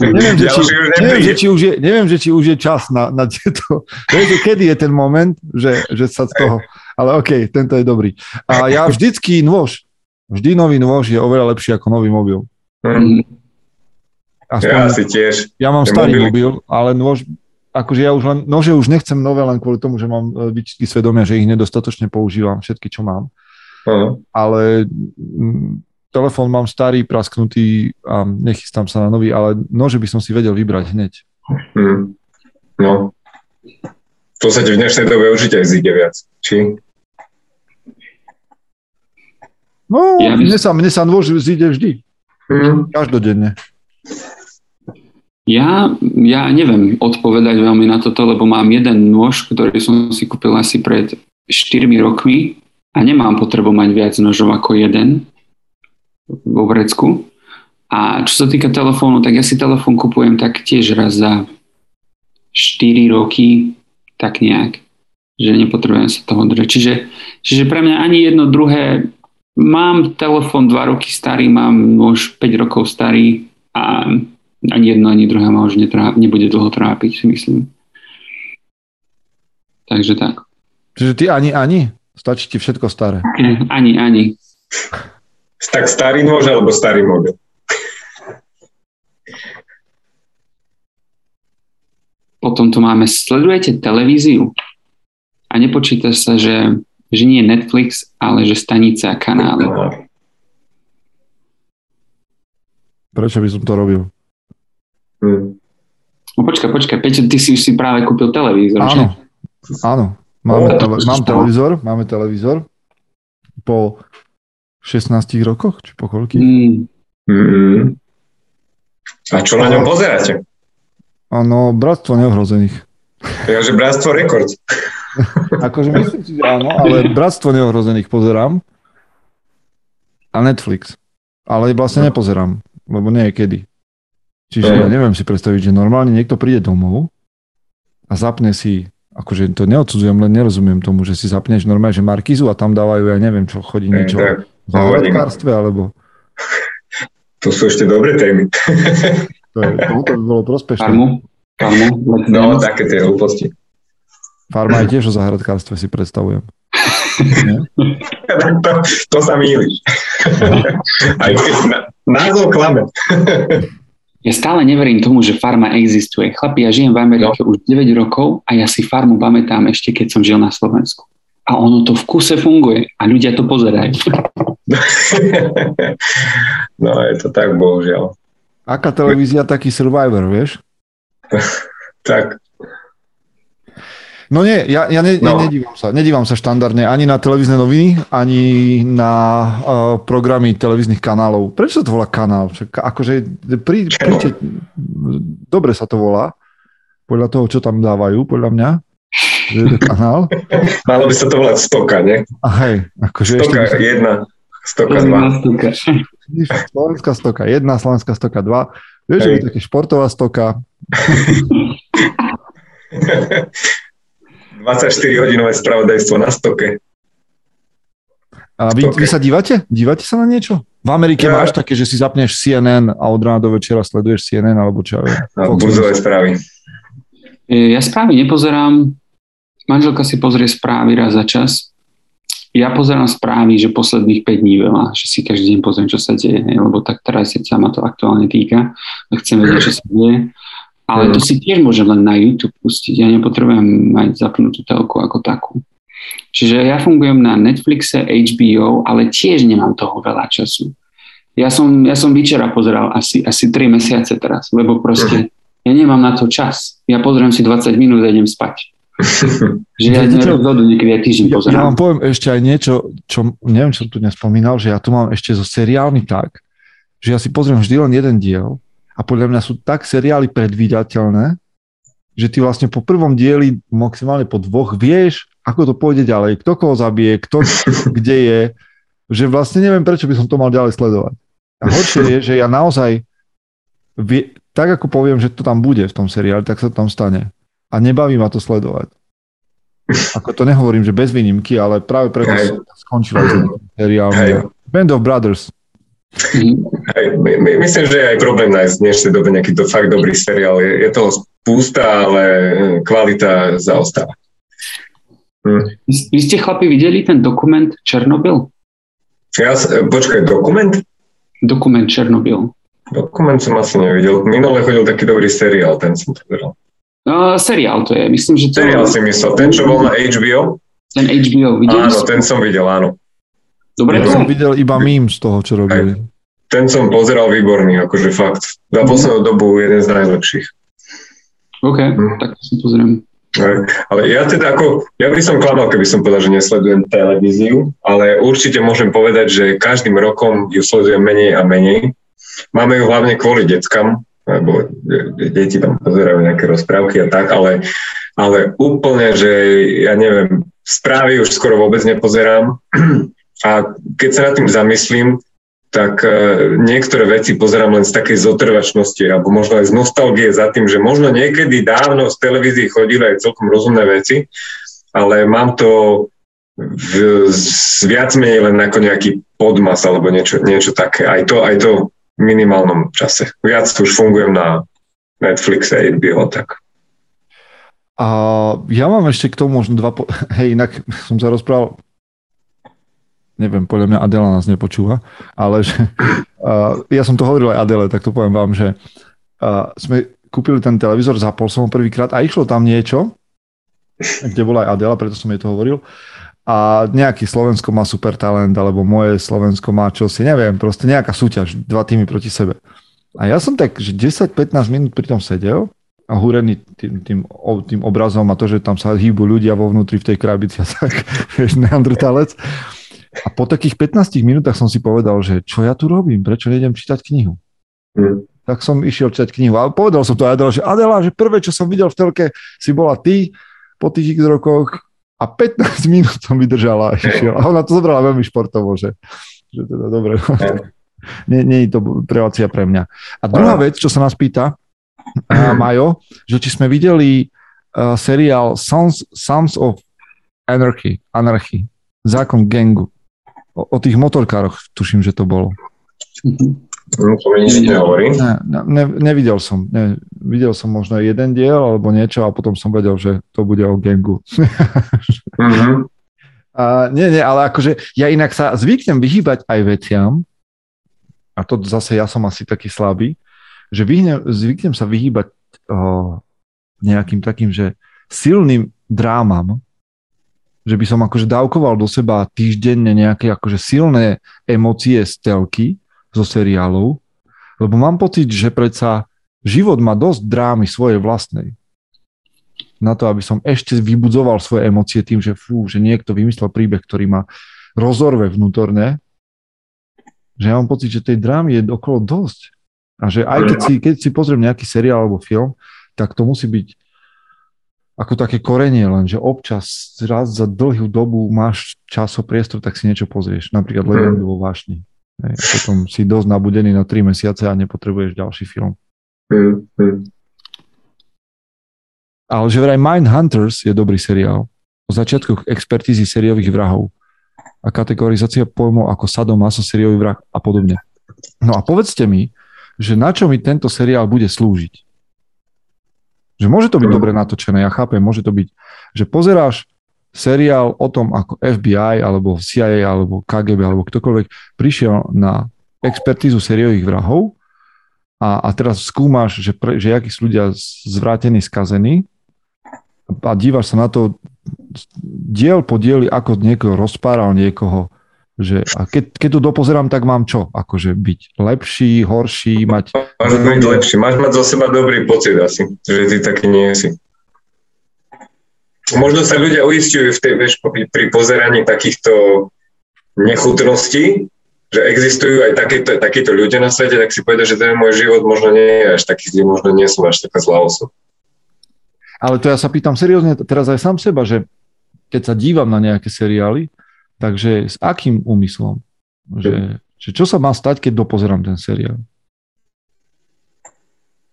neviem, že, či, neviem, že, či už je, neviem, že či už je čas na, na tieto... Vieš, kedy je ten moment, že, že sa z toho... Ale OK, tento je dobrý. A ja vždycky nôž, vždy nový nôž je oveľa lepší ako nový mobil. Mm. Aspoň, ja si tiež. Ja mám starý mobil, ale nôž, akože ja už len, nože už nechcem nové len kvôli tomu, že mám e, výčitky svedomia, že ich nedostatočne používam, všetky, čo mám. Uh-huh. Ale m, telefón mám starý, prasknutý a nechystám sa na nový, ale nože by som si vedel vybrať hneď. Hmm. No. To sa ti v dnešnej dobe určite aj zíde viac. Či? No, ja mne, sa, mne sa nôž zíde vždy. Mm. Každodenne. Ja, ja neviem odpovedať veľmi na toto, lebo mám jeden nôž, ktorý som si kúpil asi pred 4 rokmi a nemám potrebu mať viac nožov ako jeden vo vrecku. A čo sa týka telefónu, tak ja si telefón kupujem tak tiež raz za 4 roky, tak nejak, že nepotrebujem sa toho držať. Čiže, čiže pre mňa ani jedno druhé, mám telefón 2 roky starý, mám nôž 5 rokov starý a ani jedno, ani druhé ma už netrá, nebude dlho trápiť, si myslím. Takže tak. Čiže ty ani, ani? Stačí ti všetko staré? Ani, ani. Tak starý nôž alebo starý mobil? Potom tu máme, sledujete televíziu a nepočíta sa, že, že nie Netflix, ale že stanica a kanály. Prečo by som to robil? Hmm. No počkaj, počkaj, Peťo, ty si už si práve kúpil televízor, Áno, že? áno. Máme tele, mám televízor, máme televízor po 16 rokoch, či po koľkých? Mm. Mm-hmm. A čo na ňom pozeráte? Áno, Bratstvo neohrozených. Takže Bratstvo rekord. akože myslím si, že áno, ale Bratstvo neohrozených pozerám a Netflix. Ale vlastne nepozerám, lebo nie je kedy. Čiže ja neviem si predstaviť, že normálne niekto príde domov a zapne si, akože to neodsudzujem, len nerozumiem tomu, že si zapneš normálne, že Markizu a tam dávajú, ja neviem, čo chodí niečo v závodkárstve, alebo... To sú ešte dobré témy. to, je, to by bolo prospešné. Farmu? Farmu? No, také tie hlúposti. Farma je tiež o záhradkárstve, si predstavujem. to, to sa mýliš. Aj keď názov klame. Ja stále neverím tomu, že farma existuje. Chlapi, ja žijem v Amerike no. už 9 rokov a ja si farmu pamätám ešte, keď som žil na Slovensku. A ono to v kuse funguje a ľudia to pozerajú. no je to tak, bohužiaľ. Aká televízia, taký Survivor, vieš? tak. No nie, ja, ja, ne, no. nedívam, sa, nedívam sa štandardne ani na televízne noviny, ani na uh, programy televíznych kanálov. Prečo sa to volá kanál? Však, akože, pri, príte, dobre sa to volá, podľa toho, čo tam dávajú, podľa mňa. Že je to kanál. Malo by sa to volať stoka, nie? A hej, akože stoka ešte... jedna, stoka dva. Slovenská stoka jedna, slovenská stoka dva. Vieš, že je také športová stoka. 24-hodinové spravodajstvo na stoke. A vy, vy sa dívate? Dívate sa na niečo? V Amerike ja. máš také, že si zapneš CNN a od rána do večera sleduješ CNN alebo čo? No, burzové správy. Ja správy nepozerám. Manželka si pozrie správy raz za čas. Ja pozerám správy, že posledných 5 dní veľa, že si každý deň pozriem, čo sa deje, lebo tak teraz sa ma to aktuálne týka chcem vedieť, čo sa deje. Ale to mm. si tiež môžem len na YouTube pustiť. Ja nepotrebujem mať zapnutú telku ako takú. Čiže ja fungujem na Netflixe, HBO, ale tiež nemám toho veľa času. Ja som, ja som včera pozeral asi, asi 3 mesiace teraz, lebo proste ja nemám na to čas. Ja pozriem si 20 minút a idem spať. že ja nerozhodu niekedy aj týždeň pozerám. Ja, ja vám poviem ešte aj niečo, čo neviem, čo som tu nespomínal, že ja tu mám ešte zo seriálmi tak, že ja si pozriem vždy len jeden diel a podľa mňa sú tak seriály predvídateľné, že ty vlastne po prvom dieli, maximálne po dvoch, vieš, ako to pôjde ďalej, kto koho zabije, kto kde je, že vlastne neviem, prečo by som to mal ďalej sledovať. A horšie je, že ja naozaj, vie, tak ako poviem, že to tam bude v tom seriáli, tak sa to tam stane. A nebaví ma to sledovať. Ako to nehovorím, že bez výnimky, ale práve preto hey. skončila seriál. Band of Brothers. Hej, my, my, myslím, že je aj problém nájsť v dnešnej dobe nejaký to fakt dobrý seriál. Je, je toho spústa, ale kvalita zaostáva. Hm. Vy ste chlapi videli ten dokument Černobyl? Ja, počkaj, dokument? Dokument Černobyl. Dokument som asi nevidel. Minule chodil taký dobrý seriál, ten som pozeral. Uh, seriál to je, myslím, že to Seriál si myslel, ten, čo bol na HBO? Ten HBO, videl Áno, ten som videl, áno. Dobre, ja som videl iba mím z toho, čo robili. Ten som pozeral výborný, akože fakt. Za poslednú dobu jeden z najlepších. OK, hm. tak si pozriem. Ale ja teda ako, ja by som klamal, keby som povedal, že nesledujem televíziu, ale určite môžem povedať, že každým rokom ju sledujem menej a menej. Máme ju hlavne kvôli deckam, lebo deti tam pozerajú nejaké rozprávky a tak, ale, ale úplne, že ja neviem, správy už skoro vôbec nepozerám a keď sa nad tým zamyslím, tak e, niektoré veci pozerám len z takej zotrvačnosti alebo možno aj z nostalgie za tým, že možno niekedy dávno z televízii chodili aj celkom rozumné veci, ale mám to v, viac menej len ako nejaký podmas alebo niečo, niečo také. Aj to, aj to v minimálnom čase. Viac už fungujem na Netflixe, HBO, tak. A ja mám ešte k tomu možno dva... Po... Hej, inak som sa rozprával neviem, podľa mňa Adela nás nepočúva, ale že, uh, ja som to hovoril aj Adele, tak to poviem vám, že uh, sme kúpili ten televízor, zapol som ho prvýkrát a išlo tam niečo, kde bola aj Adela, preto som jej to hovoril. A nejaký Slovensko má super talent, alebo moje Slovensko má čo si, neviem, proste nejaká súťaž, dva týmy proti sebe. A ja som tak, že 10-15 minút pri tom sedel a húrený tým, tým, tým obrazom a to, že tam sa hýbu ľudia vo vnútri v tej krabici a tak, vieš, neandrtalec. A po takých 15 minútach som si povedal, že čo ja tu robím, prečo nejdem čítať knihu. Mm. Tak som išiel čítať knihu. A povedal som to Adela, že Adela, že prvé, čo som videl v telke, si bola ty po tých x rokoch a 15 minút som vydržala a išiel. A ona to zobrala veľmi športovo, že, že teda dobre. nie, nie je to relácia pre mňa. A druhá vec, čo sa nás pýta, uh, Majo, že či sme videli uh, seriál Sons, Sons of Anarchy, Anarchy, zákon gangu. O, o tých motorkároch tuším, že to bolo. No, to mi nič nehovorí. Ne, ne, nevidel som. Ne, videl som možno jeden diel alebo niečo a potom som vedel, že to bude o gangu. mm-hmm. a, nie, nie, ale akože ja inak sa zvyknem vyhýbať aj veciam a to zase ja som asi taký slabý, že vyhne, zvyknem sa vyhýbať o, nejakým takým, že silným drámam, že by som akože dávkoval do seba týždenne nejaké akože silné emócie z telky, zo seriálov, lebo mám pocit, že predsa život má dosť drámy svojej vlastnej. Na to, aby som ešte vybudzoval svoje emócie tým, že fú, že niekto vymyslel príbeh, ktorý ma rozorve vnútorne, že ja mám pocit, že tej drámy je okolo dosť. A že aj keď si, keď si pozriem nejaký seriál alebo film, tak to musí byť ako také korenie len, že občas raz za dlhú dobu máš čas o priestor, tak si niečo pozrieš. Napríklad mhm. Legendu vo vášni. A potom si dosť nabudený na 3 mesiace a nepotrebuješ ďalší film. Mm, Ale že vraj Mindhunters je dobrý seriál. O začiatkoch expertízy sériových vrahov a kategorizácia pojmov ako sadomaso, sériový vrah a podobne. No a povedzte mi, že na čo mi tento seriál bude slúžiť? Že môže to byť mm. dobre natočené, ja chápem, môže to byť, že pozeráš seriál o tom, ako FBI alebo CIA alebo KGB alebo ktokoľvek prišiel na expertízu sériových vrahov a, a teraz skúmaš, že, pre, že akí sú ľudia zvrátení, skazení a dívaš sa na to diel po dieli, ako niekoho rozpáral niekoho, že a keď, keď to dopozerám, tak mám čo? Akože byť lepší, horší, mať... Máš byť lepší, máš mať zo seba dobrý pocit asi, že ty taký nie si. Možno sa ľudia uistujú v tej, vieš, pri pozeraní takýchto nechutností, že existujú aj takéto, takíto ľudia na svete, tak si povedia, že ten môj život možno nie je až taký zlý, možno nie som až taká zlá osoba. Ale to ja sa pýtam seriózne teraz aj sám seba, že keď sa dívam na nejaké seriály, takže s akým úmyslom? Že, že čo sa má stať, keď dopozerám ten seriál?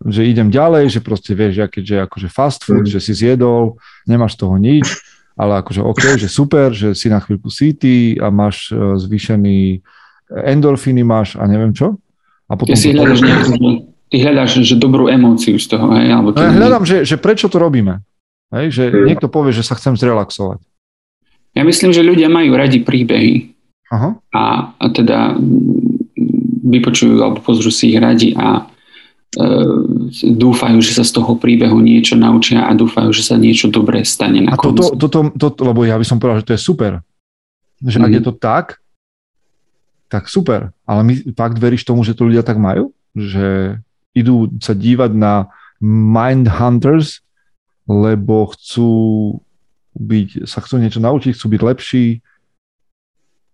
Že idem ďalej, že proste vieš, ja keďže akože fast food, mm. že si zjedol, nemáš z toho nič, ale akože OK, že super, že si na chvíľku city a máš e, zvýšený endorfíny máš a neviem čo. A potom ja si hľadaš nejakú, ty hľadáš že dobrú emóciu z toho, hej? Alebo ja hľadám, že, že prečo to robíme. Hej? Že mm. niekto povie, že sa chcem zrelaxovať. Ja myslím, že ľudia majú radi príbehy. Aha. A, a teda vypočujú alebo pozrú si ich radi a e, dúfajú, že sa z toho príbehu niečo naučia a dúfajú, že sa niečo dobré stane na a toto, toto, toto, lebo ja by som povedal, že to je super. Že mm. ak je to tak, tak super. Ale my fakt veríš tomu, že to ľudia tak majú? Že idú sa dívať na Mind Hunters, lebo chcú byť, sa chcú niečo naučiť, chcú byť lepší,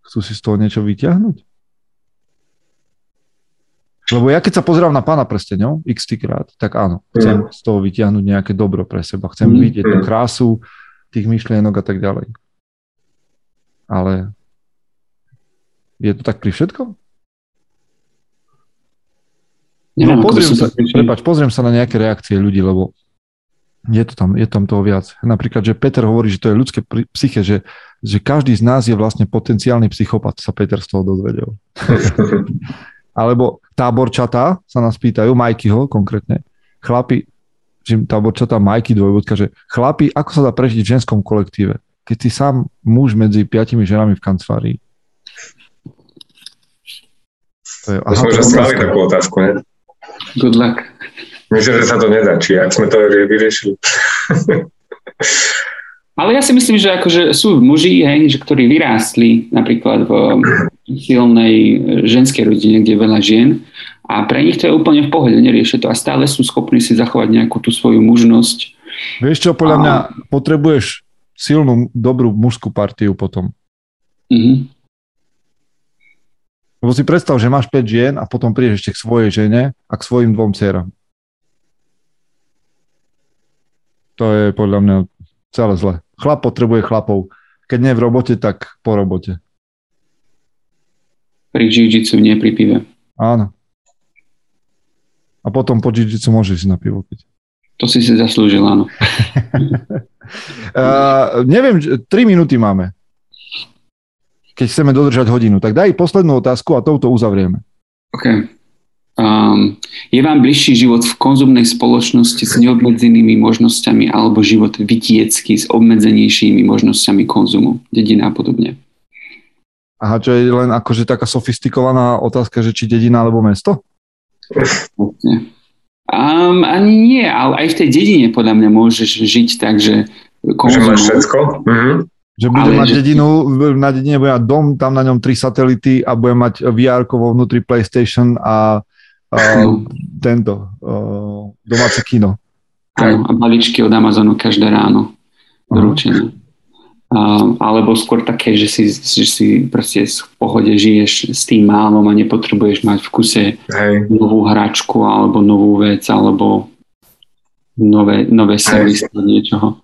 chcú si z toho niečo vyťahnuť? Lebo ja keď sa pozerám na pána prsteňov x krát, tak áno, chcem mm. z toho vyťahnuť nejaké dobro pre seba. Chcem mm. vidieť tú krásu tých myšlienok a tak ďalej. Ale je to tak pri všetkom? No, pozriem sa, prepáč, pozriem sa na nejaké reakcie ľudí, lebo je, to tam, je tam toho viac. Napríklad, že Peter hovorí, že to je ľudské psyche, že, že každý z nás je vlastne potenciálny psychopat, sa Peter z toho dozvedel. Alebo táborčatá sa nás pýtajú, Majkyho konkrétne, chlapi, že táborčatá Majky dvojvodka, že chlapi, ako sa dá prežiť v ženskom kolektíve? Keď si sám muž medzi piatimi ženami v kancelárii. To je, aha, sme už takú otázku, ne? Good luck. Myslím, že sa to nedá, či ak sme to vyriešili. Ale ja si myslím, že akože sú muži, hej, že ktorí vyrástli napríklad v silnej ženskej rodine, kde je veľa žien a pre nich to je úplne v pohode, neriešia to a stále sú schopní si zachovať nejakú tú svoju mužnosť. Vieš čo, podľa a... mňa potrebuješ silnú, dobrú mužskú partiu potom. Mm-hmm. Lebo si predstav, že máš 5 žien a potom prídeš ešte k svojej žene a k svojim dvom dcerám. To je podľa mňa celé zle. Chlap potrebuje chlapov. Keď nie v robote, tak po robote. Pri jiu nie pri pive. Áno. A potom po jiu môžeš na pivo piť. To si si zaslúžil, áno. uh, neviem, 3 minúty máme keď chceme dodržať hodinu. Tak daj poslednú otázku a touto uzavrieme. OK. Um, je vám bližší život v konzumnej spoločnosti s neobmedzenými možnosťami alebo život vitiecký s obmedzenejšími možnosťami konzumu, dedina a podobne? Aha, čo je len akože taká sofistikovaná otázka, že či dedina alebo mesto? Um, ani nie, ale aj v tej dedine podľa mňa môžeš žiť tak, že konzum... Že máš všetko? Mhm. Že bude mať že... dedinu, na dedine bude mať dom, tam na ňom tri satelity a bude mať VR vo vnútri PlayStation a, tento uh, domáce kino. Áno, a balíčky od Amazonu každé ráno doručené. Uh, alebo skôr také, že si, že si proste v pohode žiješ s tým málom a nepotrebuješ mať v kuse Hej. novú hračku alebo novú vec alebo nové, nové servisy niečoho.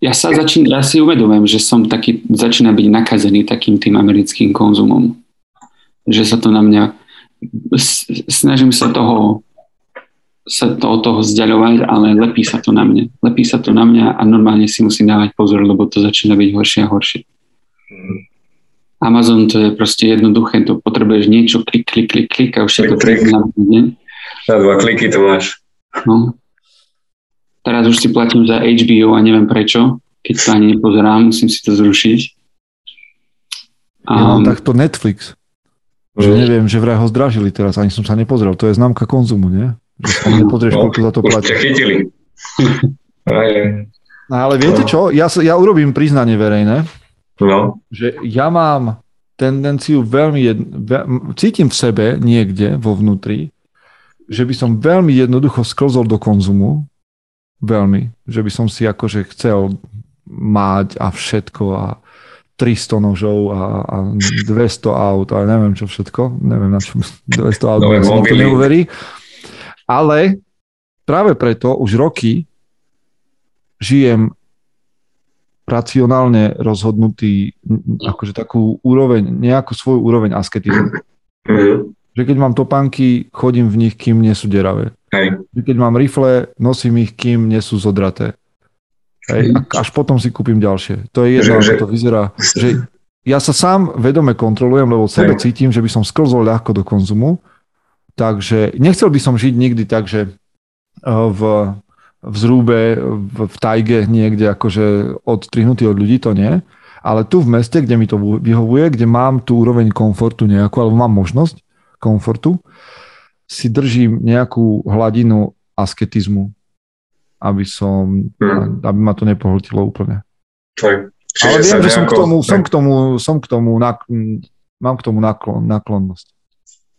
Ja sa začín, ja si uvedomujem, že som taký, začína byť nakazený takým tým americkým konzumom. Že sa to na mňa, snažím sa toho sa to od toho vzdialovať, ale lepí sa to na mne. Lepí sa to na mňa a normálne si musím dávať pozor, lebo to začína byť horšie a horšie. Amazon to je proste jednoduché, to potrebuješ niečo, klik, klik, klik, klik a už klik, to klik. Na, na dva kliky to máš. No, Teraz už si platím za HBO a neviem prečo, keď to ani nepozerám, musím si to zrušiť. Um, ja mám takto Netflix, že neviem, že vraj ho zdražili teraz, ani som sa nepozrel. To je známka konzumu, nie? Že sa nepozrieš, no, koľko za to platí. chytili. no, ale viete čo? Ja, ja urobím priznanie verejné, no. že ja mám tendenciu veľmi, jedno, veľ, cítim v sebe niekde vo vnútri, že by som veľmi jednoducho sklzol do konzumu Veľmi. Že by som si akože chcel mať a všetko a 300 nožov a, a 200 aut a neviem čo všetko. Neviem na čo 200 aut, no, si to neuverí. Ale práve preto už roky žijem racionálne rozhodnutý, akože takú úroveň, nejakú svoju úroveň asketizmu. Mm-hmm. Že keď mám topánky, chodím v nich, kým nie sú deravé. Hej. Keď mám rifle, nosím ich, kým nie sú zodraté. Hej. A až potom si kúpim ďalšie. To je jedno, že, ako to vyzerá. Že ja sa sám vedome kontrolujem, lebo sebe Hej. cítim, že by som sklzol ľahko do konzumu. Takže nechcel by som žiť nikdy tak, že eh, v v zrúbe, v, v tajge niekde akože odstrihnutý od ľudí, to nie. Ale tu v meste, kde mi to vyhovuje, kde mám tú úroveň komfortu nejakú, alebo mám možnosť komfortu, si držím nejakú hladinu asketizmu, aby som, hmm. aby ma to nepohltilo úplne. Tak, Ale viem, že nejako... som k tomu, som k tomu, som k tomu, nak, mám k tomu naklon, naklonnosť.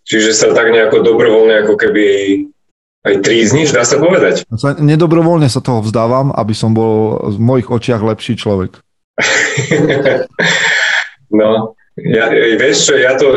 Čiže sa tak nejako dobrovoľne ako keby aj trízniš, dá sa povedať. Nedobrovoľne sa toho vzdávam, aby som bol v mojich očiach lepší človek. no, ja, vieš čo, ja to,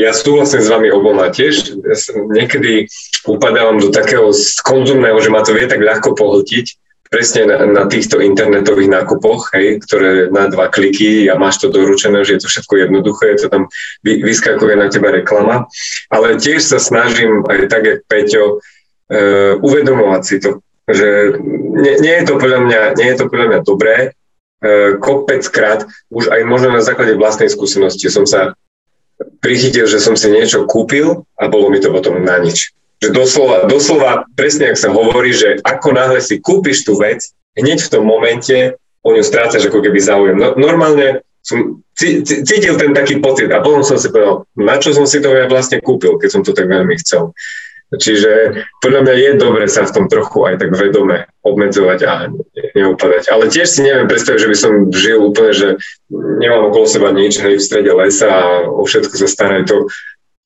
ja súhlasím s vami oboma tiež. Ja niekedy upadávam do takého konzumného, že ma to vie tak ľahko pohltiť, presne na, na týchto internetových nákupoch, hej, ktoré na dva kliky a máš to doručené, že je to všetko jednoduché, je to tam vy, vyskakuje na teba reklama. Ale tiež sa snažím aj tak, jak Peťo, uh, uvedomovať si to, že nie, nie, je to podľa mňa, nie je to podľa mňa dobré. Uh, kopeckrát, už aj možno na základe vlastnej skúsenosti som sa prichytil, že som si niečo kúpil a bolo mi to potom na nič že doslova, doslova presne, ak sa hovorí, že ako náhle si kúpiš tú vec, hneď v tom momente o ňu strácaš ako keby záujem. No, normálne som cítil ten taký pocit a potom som si povedal, na čo som si to ja vlastne kúpil, keď som to tak veľmi chcel. Čiže podľa mňa je dobre sa v tom trochu aj tak vedome obmedzovať a neupadať. Ale tiež si neviem predstaviť, že by som žil úplne, že nemám okolo seba nič, hej, v strede lesa a o všetko sa starať, to,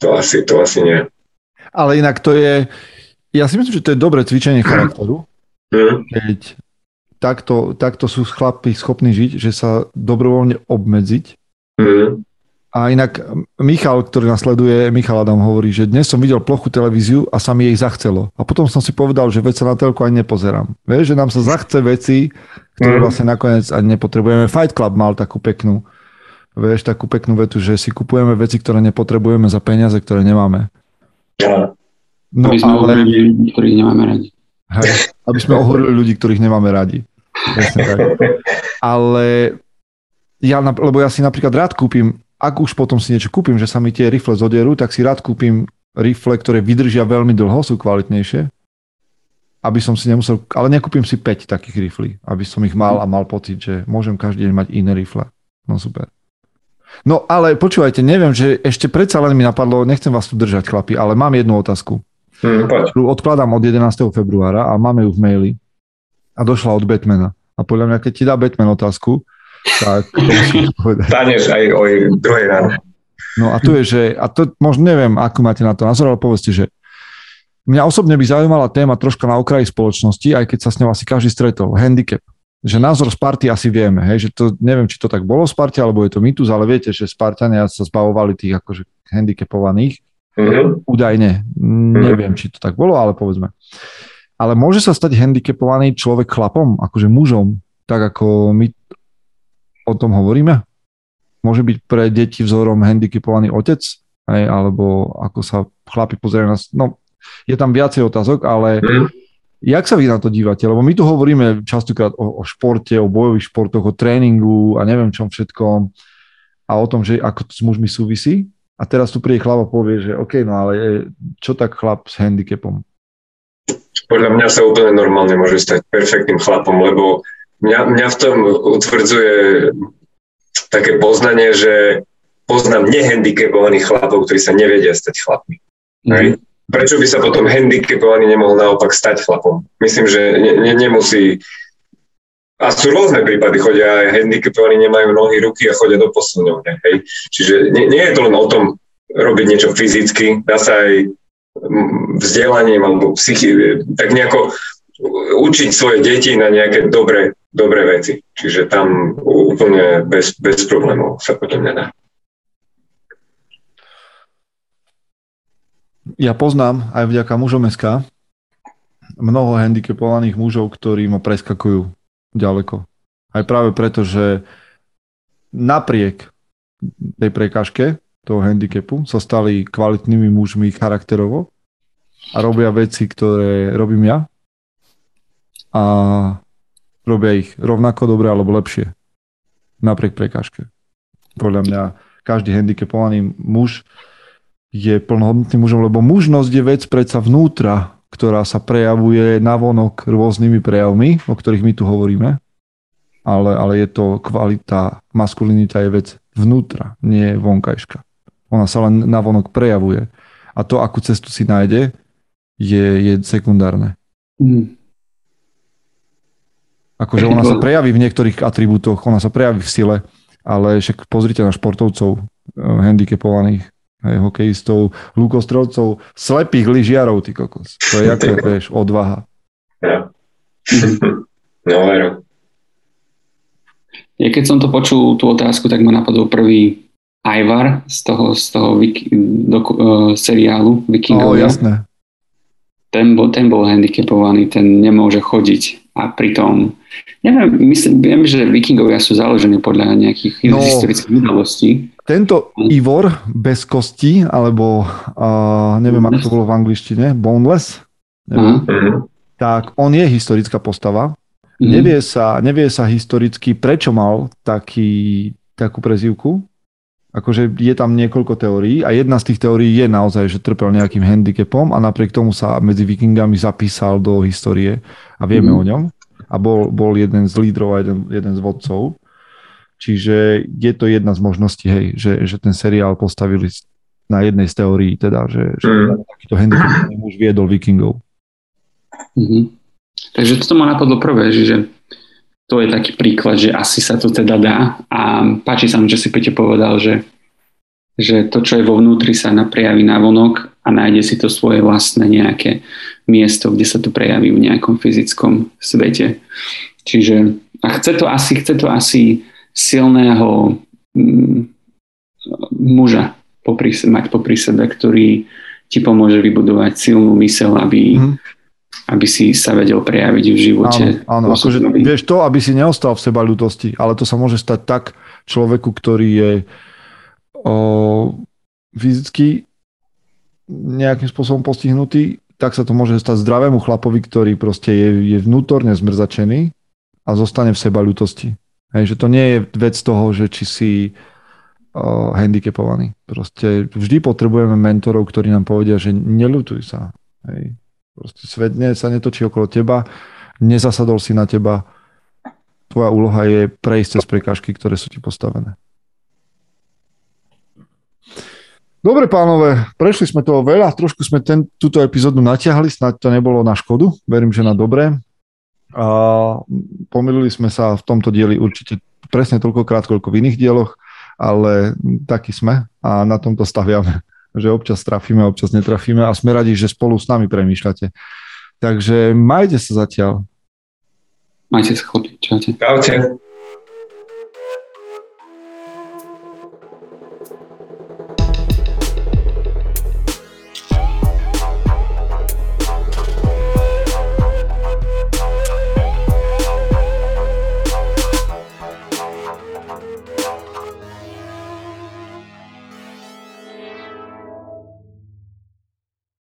to, asi, to asi nie ale inak to je, ja si myslím, že to je dobré cvičenie charakteru, mm. keď takto, takto sú chlapi schopní žiť, že sa dobrovoľne obmedziť. Mm. A inak Michal, ktorý nasleduje, Michal Adam hovorí, že dnes som videl plochu televíziu a sa mi jej zachcelo. A potom som si povedal, že veď sa na telku ani nepozerám. Vieš, že nám sa zachce veci, ktoré mm. vlastne nakoniec ani nepotrebujeme. Fight Club mal takú peknú, vieš, takú peknú vetu, že si kupujeme veci, ktoré nepotrebujeme za peniaze, ktoré nemáme. No, aby sme ale... ohorili ľudí, ktorých nemáme radi. Hej, aby sme ohorili ľudí, ktorých nemáme radi. tak. Ale ja, lebo ja si napríklad rád kúpim, ak už potom si niečo kúpim, že sa mi tie rifle zoderú, tak si rád kúpim rifle, ktoré vydržia veľmi dlho, sú kvalitnejšie, aby som si nemusel, ale nekúpim si 5 takých riflí, aby som ich mal a mal pocit, že môžem každý deň mať iné rifle. No super. No ale počúvajte, neviem, že ešte predsa len mi napadlo, nechcem vás tu držať chlapi, ale mám jednu otázku. Hmm, Odkladám od 11. februára a máme ju v maili a došla od Batmana. A podľa mňa, keď ti dá Batman otázku, tak to musíš povedať. Staneš aj o druhej ráno. No a tu je, že, a to možno neviem, akú máte na to názor, ale povedzte, že mňa osobne by zaujímala téma troška na okraji spoločnosti, aj keď sa s ňou asi každý stretol. Handicap že názor Sparty asi vieme, hej, že to, neviem, či to tak bolo v Sparte, alebo je to mýtus, ale viete, že Spartania sa zbavovali tých akože handicapovaných, mm-hmm. údajne, mm-hmm. neviem, či to tak bolo, ale povedzme. Ale môže sa stať handicapovaný človek chlapom, akože mužom, tak ako my o tom hovoríme? Môže byť pre deti vzorom handicapovaný otec, hej, alebo ako sa chlapi pozerajú na... No, je tam viacej otázok, ale mm-hmm Jak sa vy na to dívate? Lebo my tu hovoríme častokrát o, o športe, o bojových športoch, o tréningu a neviem čom všetkom a o tom, že ako to s mužmi súvisí. A teraz tu príde chlap a povie, že OK, no ale čo tak chlap s handicapom? Podľa mňa sa úplne normálne môže stať perfektným chlapom, lebo mňa, mňa v tom utvrdzuje také poznanie, že poznám nehandicapovaných chlapov, ktorí sa nevedia stať chlapmi. Mm prečo by sa potom handicapovaný nemohol naopak stať chlapom? Myslím, že ne, ne, nemusí... A sú rôzne prípady, chodia aj handicapovaní, nemajú nohy, ruky a chodia do posilňovne. Hej? Čiže nie, nie je to len o tom robiť niečo fyzicky, dá sa aj vzdelaním alebo psychi, tak nejako učiť svoje deti na nejaké dobré, dobré veci. Čiže tam úplne bez, bez problémov sa podľa mňa ja poznám aj vďaka mužom SK mnoho handicapovaných mužov, ktorí ma preskakujú ďaleko. Aj práve preto, že napriek tej prekážke toho handicapu sa stali kvalitnými mužmi charakterovo a robia veci, ktoré robím ja a robia ich rovnako dobre alebo lepšie napriek prekážke. Podľa mňa každý handicapovaný muž je plnohodnotným mužom, lebo mužnosť je vec predsa vnútra, ktorá sa prejavuje navonok rôznymi prejavmi, o ktorých my tu hovoríme, ale, ale je to kvalita, maskulinita je vec vnútra, nie vonkajška. Ona sa len navonok prejavuje. A to, akú cestu si nájde, je, je sekundárne. Mm. Akože ona sa prejaví v niektorých atribútoch, ona sa prejaví v sile, ale však pozrite na športovcov, eh, handicapovaných, hej, hokejistov, lukostrelcov, slepých lyžiarov, ty kokos. To je aké, vieš, odvaha. Ja. No, veru. Ja keď som to počul, tú otázku, tak ma napadol prvý Ivar z toho, z toho vik- do, uh, seriálu Vikingov. Oh, jasné. Ten bol, ten bol handicapovaný, ten nemôže chodiť a pritom, neviem, myslím, viem, že vikingovia sú založení podľa nejakých no, historických udalostí. Tento Ivor bez kosti, alebo uh, neviem, ako to bolo v angličtine, boneless, neviem, tak on je historická postava. Mm. Nevie, sa, nevie sa historicky, prečo mal taký, takú prezývku. Akože je tam niekoľko teórií a jedna z tých teórií je naozaj, že trpel nejakým handicapom a napriek tomu sa medzi vikingami zapísal do histórie a vieme mm. o ňom. A bol, bol jeden z lídrov a jeden, jeden z vodcov. Čiže je to jedna z možností, hej, že, že ten seriál postavili na jednej z teórií, teda, že, že mm. takýto handicapovaný muž viedol vikingov. Mm-hmm. Takže toto ma napadlo prvé, že to je taký príklad, že asi sa to teda dá a páči sa mi, že si Peťo povedal, že, že to, čo je vo vnútri sa naprejaví na vonok a nájde si to svoje vlastné nejaké miesto, kde sa to prejaví v nejakom fyzickom svete. Čiže a chce to asi, chce to asi silného mm, muža popri, mať popri sebe, ktorý ti pomôže vybudovať silnú mysel, aby, mm aby si sa vedel prejaviť v živote. Áno, áno akože vieš to, aby si neostal v seba ľutosti, ale to sa môže stať tak človeku, ktorý je o, fyzicky nejakým spôsobom postihnutý, tak sa to môže stať zdravému chlapovi, ktorý proste je, je vnútorne zmrzačený a zostane v seba ľutosti. Hej, že to nie je vec toho, že či si uh, handicapovaný. Proste vždy potrebujeme mentorov, ktorí nám povedia, že neľutuj sa. Hej. Proste svet ne, sa netočí okolo teba, nezasadol si na teba. Tvoja úloha je prejsť cez prekážky, ktoré sú ti postavené. Dobre pánové, prešli sme toho veľa, trošku sme ten, túto epizódu natiahli, snáď to nebolo na škodu, verím, že na dobré. A pomýlili sme sa v tomto dieli určite presne toľkokrát, koľko v iných dieloch, ale taký sme a na tomto staviame že občas trafíme, občas netrafíme a sme radi, že spolu s nami premýšľate. Takže majte sa zatiaľ. Majte sa chodí. Čaute. Čaute.